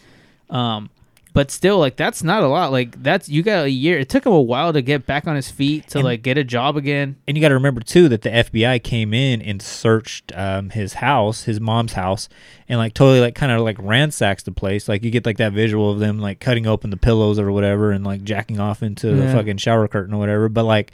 Um, but still, like that's not a lot. Like that's you got a year. It took him a while to get back on his feet to And- like get a job again. And you got to remember too that the FBI came in and searched um, his house, his mom's house, and like totally like kind of like ransacks the place. Like you get like that visual of them like cutting open the pillows or whatever and like jacking off into the fucking shower curtain or whatever. But like.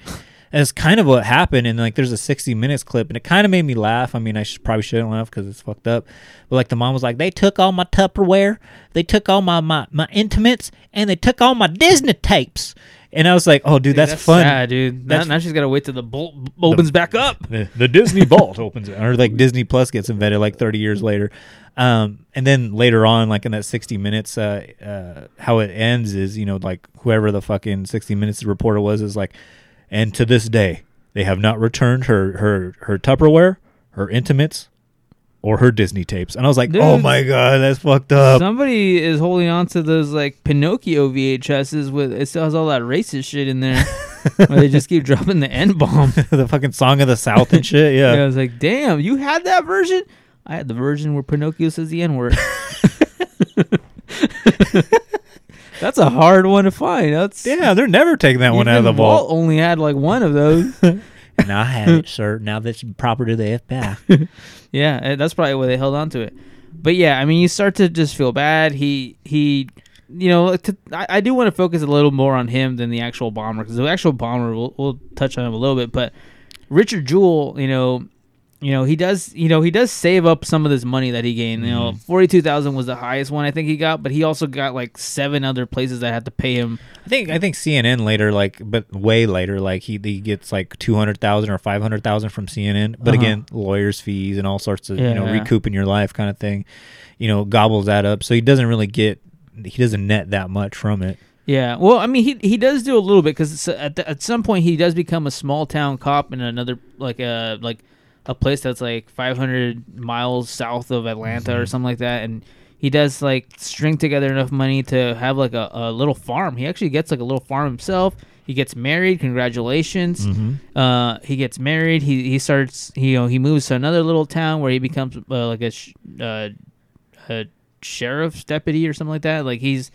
That's kind of what happened, and like, there's a 60 minutes clip, and it kind of made me laugh. I mean, I should, probably shouldn't laugh because it's fucked up, but like, the mom was like, "They took all my Tupperware, they took all my my, my intimates, and they took all my Disney tapes." And I was like, "Oh, dude, that's, fun." sad, dude. Now, That's- now she's got to wait till the vault opens back up. the, the Disney Vault opens, or like Disney Plus gets invented like 30 years later. Um, and then later on, like in that 60 minutes, uh, uh, how it ends is, you know, like whoever the fucking 60 minutes reporter was is like, and to this day, they have not returned her her her Tupperware, her intimates, or her Disney tapes. And I was like, oh my god, that's fucked up. Somebody is holding on to those like Pinocchio VHSs with it still has all that racist shit in there. where they just keep dropping the N bomb. the fucking song of the South and shit. Yeah. Yeah, I was like, damn, you had that version? I had the version where Pinocchio says the N word. That's a hard one to find. That's Yeah, they're never taking that one out of the vault. only had like one of those. And I have it, sir. Now that's proper to the FBI. yeah, eh, that's probably why they held on to it. But yeah, I mean, you start to just feel bad. He he, you know, to, I, I do want to focus a little more on him than the actual bomber because the actual bomber we'll, we'll touch on him a little bit. But Richard Jewell, you know, you know he does you know he does save up some of this money that he gained. You know, forty two thousand was the highest one I think he got, but he also got like seven other places that had to pay him. I think I think CNN later, like, but way later, like he, he gets like two hundred thousand or five hundred thousand from CNN. But Uh-huh. again, lawyers' fees and all sorts of you know Yeah. recouping your life kind of thing, you know, gobbles that up. So he doesn't really get he doesn't net that much from it. Yeah, well, I mean, he he does do a little bit because at the, at some point he does become a small town cop in another like a like a place that's like 500 miles south of Atlanta or something like that, and he does like string together enough money to have like a, a little farm. He actually gets like a little farm himself. He gets married. Congratulations. Uh, he gets married. He he starts. He, you know he moves to another little town where he becomes uh, like a, sh- uh, a sheriff's deputy or something like that. Like he's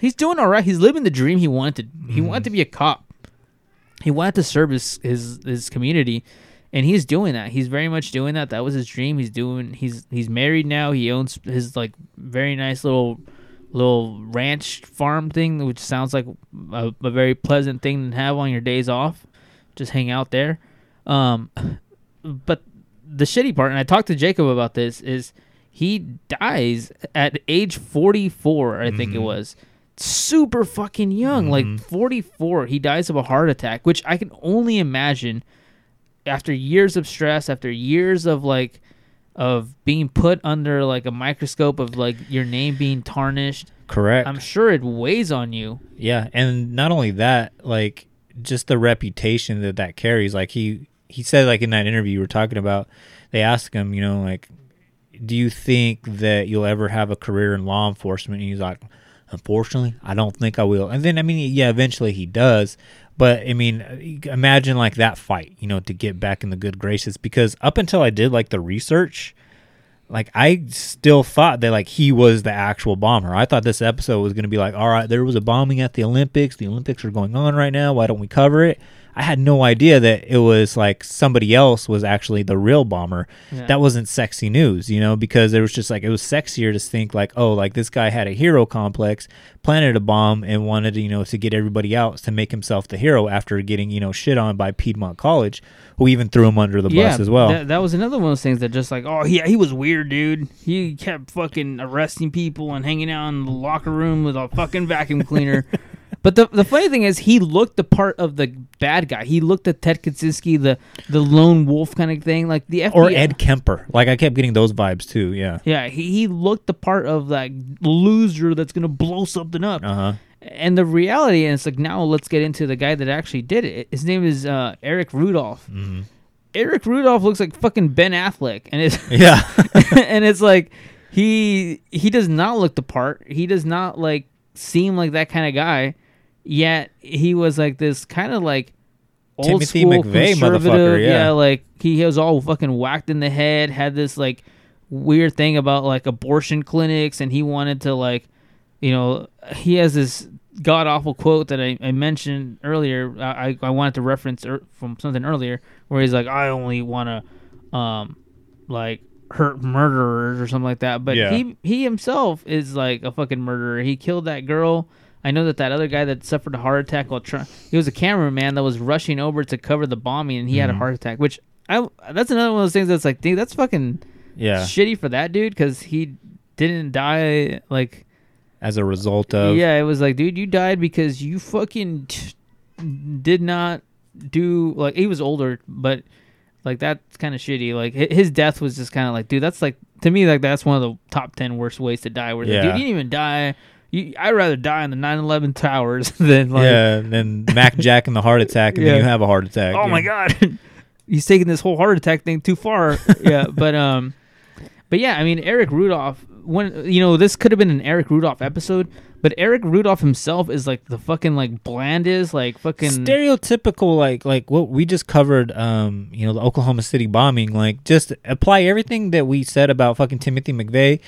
he's doing all right. He's living the dream he wanted. He wanted to be a cop. He wanted to serve his his his community, and he's doing that. He's very much doing that. That was his dream. He's doing. He's he's married now. He owns his like very nice little little ranch farm thing, which sounds like a, a very pleasant thing to have on your days off. Just hang out there. Um, but the shitty part, and I talked to Jacob about this, is he dies at age 44, I think it was. Super fucking young, like 44. He dies of a heart attack, which I can only imagine after years of stress, after years of like of being put under like a microscope of like your name being tarnished. Correct. I'm sure it weighs on you. Yeah, and not only that, like just the reputation that that carries. Like he he said, like in that interview you were talking about, they asked him, you know, like, do you think that you'll ever have a career in law enforcement? And he's like, unfortunately, I don't think I will. And then I mean, yeah, eventually he does. But I mean, imagine like that fight, you know, to get back in the good graces. Because up until I did like the research, like I still thought that like he was the actual bomber. I thought this episode was going to be like, all right, there was a bombing at the Olympics. The Olympics are going on right now. Why don't we cover it? I had no idea that it was like somebody else was actually the real bomber. Yeah. That wasn't sexy news, you know, because it was just like it was sexier to think like, oh, like this guy had a hero complex, planted a bomb, and wanted you know to get everybody out to make himself the hero after getting you know shit on by Piedmont College, who even threw him under the bus as well. That, that was another one of those things that just like, oh yeah, he was weird, dude. He kept fucking arresting people and hanging out in the locker room with a fucking vacuum cleaner. but the the funny thing is, he looked the part of the bad guy. He looked at Ted Kaczynski, the the lone wolf kind of thing, like the FBI. or Ed Kemper. Like I kept getting those vibes too. Yeah. Yeah, he, he looked the part of that loser that's gonna blow something up. Uh huh. And the reality is, like, now let's get into the guy that actually did it. His name is uh, Eric Rudolph. Mm-hmm. Eric Rudolph looks like fucking Ben Affleck, and it's Yeah. and it's like he he does not look the part. He does not like seem like that kind of guy. Yet he was like this kind of like old Timothy school McVeigh conservative. motherfucker, yeah. like he was all fucking whacked in the head. Had this like weird thing about like abortion clinics, and he wanted to like you know, he has this god awful quote that I, I mentioned earlier. I, I I wanted to reference er, from something earlier where he's like, I only want to, um, like hurt murderers or something like that. But Yeah. he he himself is like a fucking murderer. He killed that girl. I know that that other guy that suffered a heart attack while trying, he was a cameraman that was rushing over to cover the bombing, and he had a mm-hmm. heart attack. Which I that's another one of those things that's like, dude, that's fucking Yeah. shitty for that dude because he didn't die like As a result of yeah it was like dude you died because you fucking t- did not do like he was older but like that's kind of shitty like his death was just kind of like dude that's like to me like that's one of the top 10 worst ways to die where it's like, dude you didn't even die you, I'd rather die in the 9/11 towers than like yeah, and then Mac Jack and the heart attack, and Yeah. then you have a heart attack. oh yeah. my god he's taking this whole heart attack thing too far yeah but um but yeah i mean eric rudolph when you know this could have been an eric rudolph episode but eric rudolph himself is like the fucking like blandest like fucking stereotypical like like what we just covered um you know the oklahoma city bombing like just apply everything that we said about fucking timothy mcveigh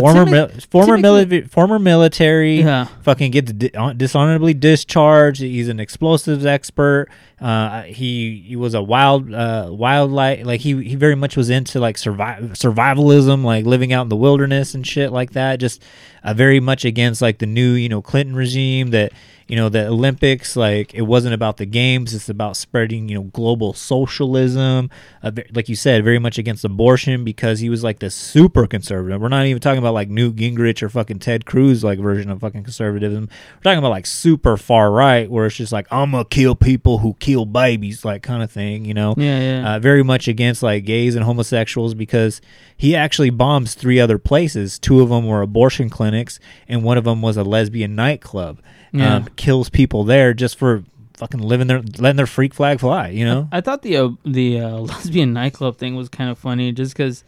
former mil- former mili- former military Yeah. fucking gets di- dishonorably discharged he's an explosives expert uh he he was a wild uh wildlife like he he very much was into like survive survivalism like living out in the wilderness and shit like that. Just uh, very much against like the new you know clinton regime that you know the olympics like it wasn't about the games. It's about spreading you know global socialism. Uh, like you said very much against abortion because he was like the super conservative. We're not even talking about like newt gingrich or fucking ted cruz like version of fucking conservatism. We're talking about like super far right where it's just like i'm gonna kill people who kill babies like kind of thing you know Yeah, yeah. uh, very much against like gays and homosexuals because he actually bombs three other places. Two of them were abortion clinics, and one of them was a lesbian nightclub. Yeah. Um, kills people there just for fucking living their letting their freak flag fly. You know? I thought the uh, the uh, lesbian nightclub thing was kind of funny, just because,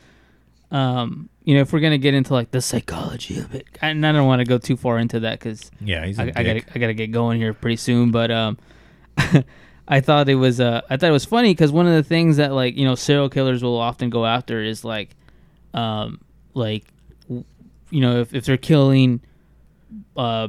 um, you know, if we're gonna get into like the psychology of it, and I don't want to go too far into that because yeah, I, I gotta I gotta get going here pretty soon. But um, I thought it was uh I thought it was funny because one of the things that like you know serial killers will often go after is like, um, like, you know, if if they're killing, uh.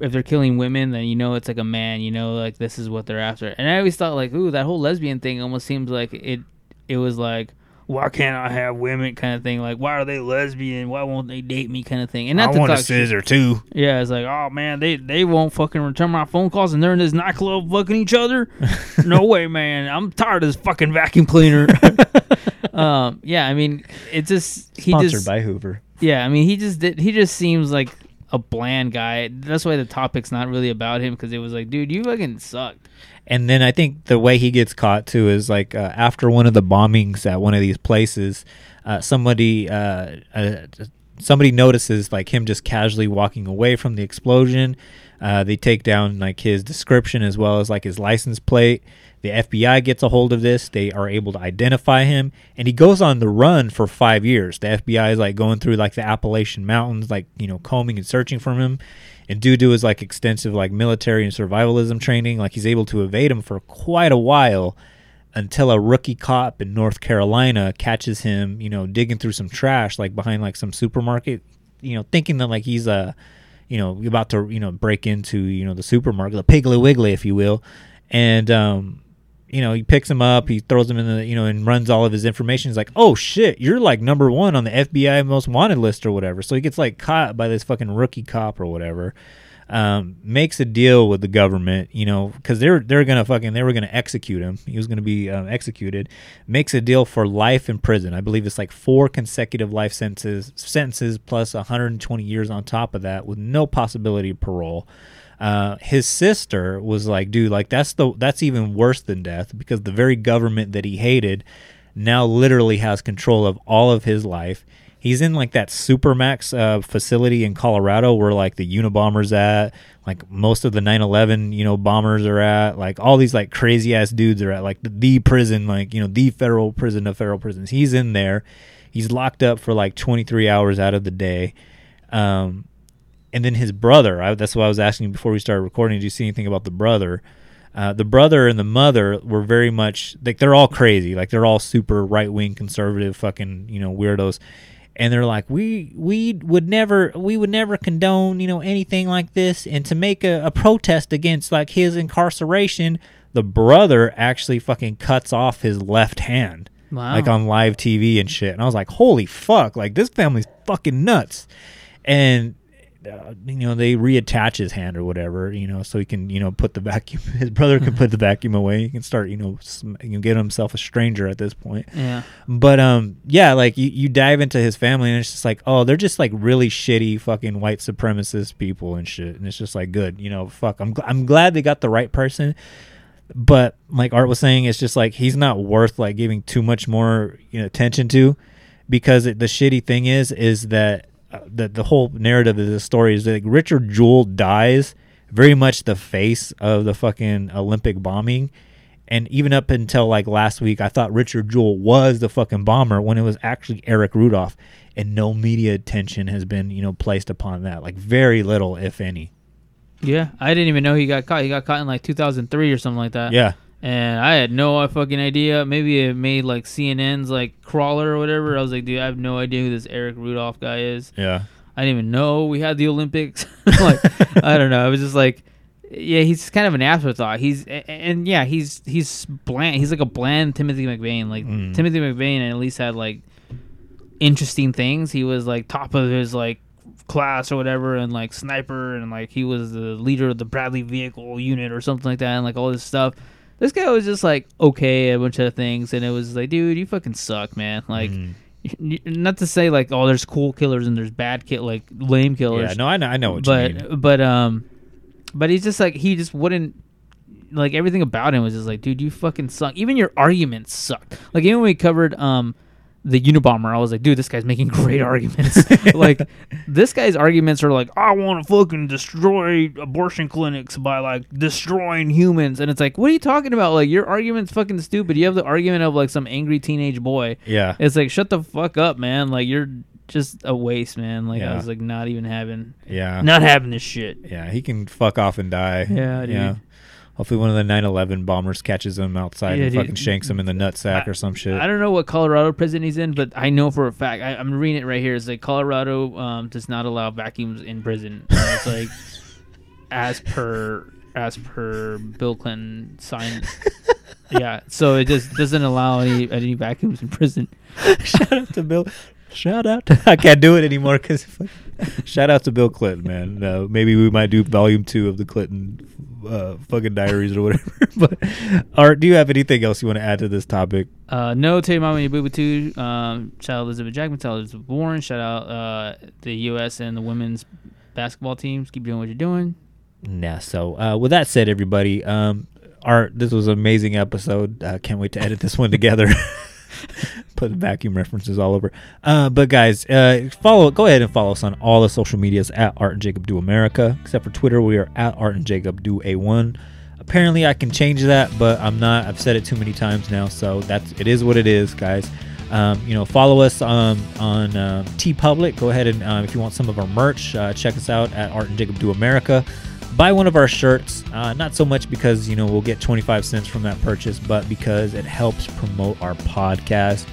If they're killing women, then you know it's like a man. You know, like this is what they're after. And I always thought, like, ooh, that whole lesbian thing almost seems like it. It was like, why can't I have women? Kind of thing. Like, why are they lesbian? Why won't they date me? Kind of thing. And not I to want a talk shit- scissor too. yeah, it's like, oh man, they they won't fucking return my phone calls and they're in this nightclub fucking each other. no way, man. I'm tired of this fucking vacuum cleaner. um, yeah, I mean, it just he Sponsored just by Hoover. yeah, I mean, he just did, he just seems like a bland guy. That's why the topic's not really about him because it was like, dude, you fucking sucked. And then I think the way he gets caught too is like uh, after one of the bombings at one of these places, uh, somebody uh, uh, somebody notices like him just casually walking away from the explosion. Uh, they take down like his description as well as like his license plate. The FBI gets a hold of this. They are able to identify him, and he goes on the run for five years. The FBI is like going through like the Appalachian Mountains, like you know, combing and searching for him. And due to his like extensive like military and survivalism training, like he's able to evade him for quite a while until a rookie cop in North Carolina catches him, you know, digging through some trash like behind like some supermarket, you know, thinking that like he's a, you know, about to you know break into you know the supermarket, the Piggly Wiggly, if you will, and um, you know, he picks him up, he throws him in the, you know, and runs all of his information. He's like, oh shit, you're like number one on the FBI most wanted list or whatever. So he gets like caught by this fucking rookie cop or whatever. Um, makes a deal with the government, you know, because they're they're gonna fucking they were gonna execute him. He was gonna be um, executed. Makes a deal for life in prison. I believe it's like four consecutive life sentences, sentences plus 120 years on top of that, with no possibility of parole uh, his sister was like, dude, like that's the that's even worse than death because the very government that he hated now literally has control of all of his life. He's in like that Supermax uh, facility in Colorado where like the Unabombers at, like most of the 9/11 you know bombers are at, like all these like crazy ass dudes are at, like the, the prison, like you know the federal prison of federal prisons. He's in there. He's locked up for like 23 hours out of the day. Um, and then his brother. I, that's what I was asking before we started recording. Did you see anything about the brother? Uh, the brother and the mother were very much like they're all crazy. Like they're all super right wing conservative fucking you know weirdos. and they're like, we we would never we would never condone you know anything like this, and to make a, a protest against like his incarceration, the brother actually fucking cuts off his left hand Wow. like on live TV and shit. And I was like, holy fuck, like this family's fucking nuts. And uh, you know they reattach his hand or whatever, you know, so he can you know put the vacuum. His brother can put the vacuum away. He can start you know sm- you know, get himself a stranger at this point. yeah. But um, yeah, like you, you dive into his family and it's just like, oh, they're just like really shitty fucking white supremacist people and shit. And it's just like, good, you know, fuck. I'm gl- I'm glad they got the right person. But like Art was saying, it's just like he's not worth like giving too much more you know, attention to, because it, the shitty thing is, is that uh, the the whole narrative of this story is that like, Richard Jewell dies very much the face of the fucking Olympic bombing. And even up until like last week, I thought Richard Jewell was the fucking bomber when it was actually Eric Rudolph, and no media attention has been you know placed upon that. Like very little, if any. Yeah. I didn't even know he got caught. He got caught in like 2003 or something like that. Yeah, And I had no fucking idea. Maybe it made like CNN's like crawler or whatever. I was like, dude, I have no idea who this Eric Rudolph guy is. yeah, I didn't even know we had the Olympics. like, I don't know. I was just like, yeah, he's kind of an afterthought. He's and yeah, he's he's bland. He's like a bland Timothy McVeigh. Like Mm. Timothy McVeigh at least had like interesting things. He was like top of his like class or whatever, and like sniper, and like he was the leader of the Bradley vehicle unit or something like that, and like all this stuff. This guy was just like okay a bunch of things, and it was like, dude, you fucking suck, man. Like. Mm. Not to say like oh there's cool killers and there's bad kill like lame killers yeah. No, I know, I know what you mean. but but um but he's just like he just wouldn't like everything about him was just like dude you fucking suck even your arguments sucked like even when we covered um the Unabomber I was like dude this guy's making great arguments like this guy's arguments are like I want to fucking destroy abortion clinics by like destroying humans and it's like what are you talking about like your argument's fucking stupid you have the argument of like some angry teenage boy Yeah, it's like shut the fuck up man like you're just a waste man like I was like not even having yeah, not having this shit. yeah. He can fuck off and die. Yeah, dude. yeah. Hopefully, one of the 9/11 bombers catches him outside Yeah, and dude. fucking shanks him in the nutsack I- or some shit. I don't know what Colorado prison he's in, but I know for a fact. I, I'm reading it right here. It's like Colorado um, does not allow vacuums in prison. And it's like as per as per Bill Clinton signed. yeah, so it just doesn't allow any any vacuums in prison. shout out to Bill. Shout out. To, I can't do it anymore because. shout out to Bill Clinton, man. Uh, maybe we might do volume two of the Clinton uh, fucking diaries or whatever. but Art, do you have anything else you want to add to this topic? Uh, no, tell your mama you boo boo too. Um, shout out Elizabeth Jackman, shout out Elizabeth Warren, shout out uh, the U.S. and the women's basketball teams. Keep doing what you're doing. Nah. So uh, with that said, everybody, um, Art, this was an amazing episode. Uh, can't wait to edit this one together. Put vacuum references all over. Uh, but guys, uh, follow. Go ahead and follow us on all the social medias at Art and Jacob Do America. Except for Twitter, we are at Art and Jacob Do A One. Apparently, I can change that, but I'm not. I've said it too many times now, so that's it. Is what it is, guys. Um, you know, follow us um, on um, TeePublic. Go ahead and uh, if you want some of our merch, uh, check us out at Art and Jacob Do America. Buy one of our shirts. Uh, not so much because you know we'll get 25 cents from that purchase, but because it helps promote our podcast.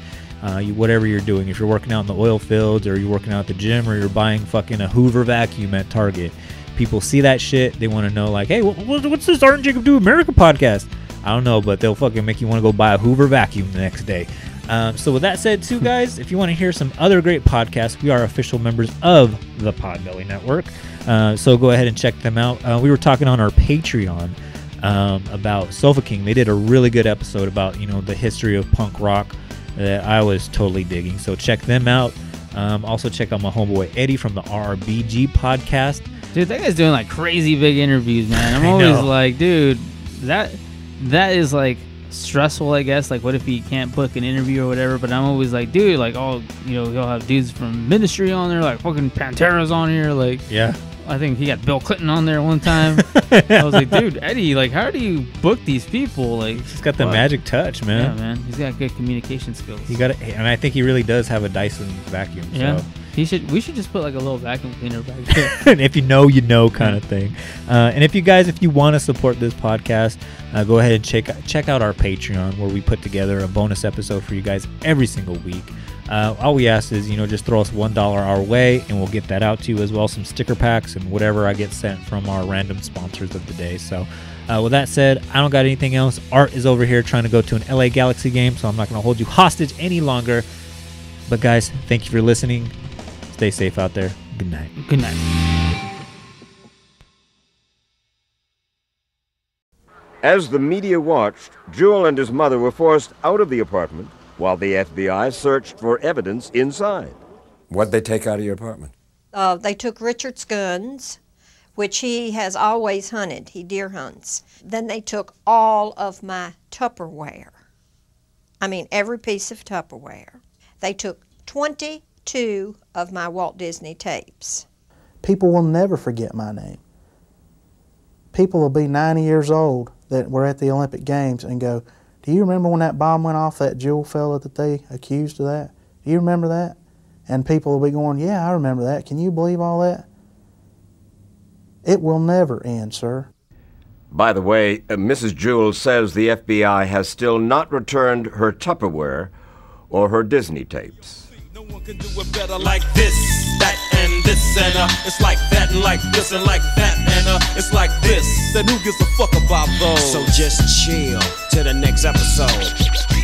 Uh, you, whatever you're doing, if you're working out in the oil fields or you're working out at the gym or you're buying fucking a Hoover vacuum at Target, people see that shit. They want to know like, hey, what, what- what's this Art and Jacob Do America podcast? I don't know, but they'll fucking make you want to go buy a Hoover vacuum the next day. Um, so with that said, too, guys, if you want to hear some other great podcasts, we are official members of the Podbelly Network. Uh, so go ahead and check them out. Uh, we were talking on our Patreon um, about Sofa King. They did a really good episode about you know the history of punk rock that I was totally digging. So check them out. Um, also check out my homeboy Eddie from the RBG podcast. Dude, that guy's doing like crazy big interviews, man. I'm always like, dude, that that is like stressful, I guess. Like, what if he can't book an interview or whatever? But I'm always like, dude, like, oh, you know, he'll have dudes from Ministry on there, like fucking Pantera's on here. Like, Yeah, I think he got Bill Clinton on there one time. I was like, dude, Eddie, like, how do you book these people? Like, he's got the Wow. magic touch, man. yeah, man. man, he's got good communication skills. He got it, and I think he really does have a Dyson vacuum. yeah. So. He should. We should just put like a little vacuum cleaner back there. and if you know, you know, kind of thing. Uh, and if you guys, if you want to support this podcast, uh, go ahead and check check out our Patreon where we put together a bonus episode for you guys every single week. Uh, all we ask is, you know, just throw us one dollar our way, and we'll get that out to you as well. Some sticker packs and whatever I get sent from our random sponsors of the day. So, uh, with that said, I don't got anything else. Art is over here trying to go to an LA Galaxy game, so I'm not going to hold you hostage any longer. But guys, thank you for listening. Stay safe out there. Good night. Good night. As the media watched, Jewell and his mother were forced out of the apartment while the FBI searched for evidence inside. What'd they take out of your apartment? Uh, they took Richard's guns, which he has always hunted. He deer hunts. Then they took all of my Tupperware. I mean, every piece of Tupperware. They took 22 of my Walt Disney tapes. People will never forget my name. People will be 90 years old that were at the Olympic Games and go, Do you remember when that bomb went off, that Jewell fella that they accused of that? Do you remember that? And people will be going, Yeah, I remember that. Can you believe all that? It will never end, sir. By the way, uh, Mrs. Jewell says the FBI has still not returned her Tupperware or her Disney tapes. can it's like that, and like this, and like that, and uh, it's like this. Then who gives a fuck about those? So just chill till the next episode.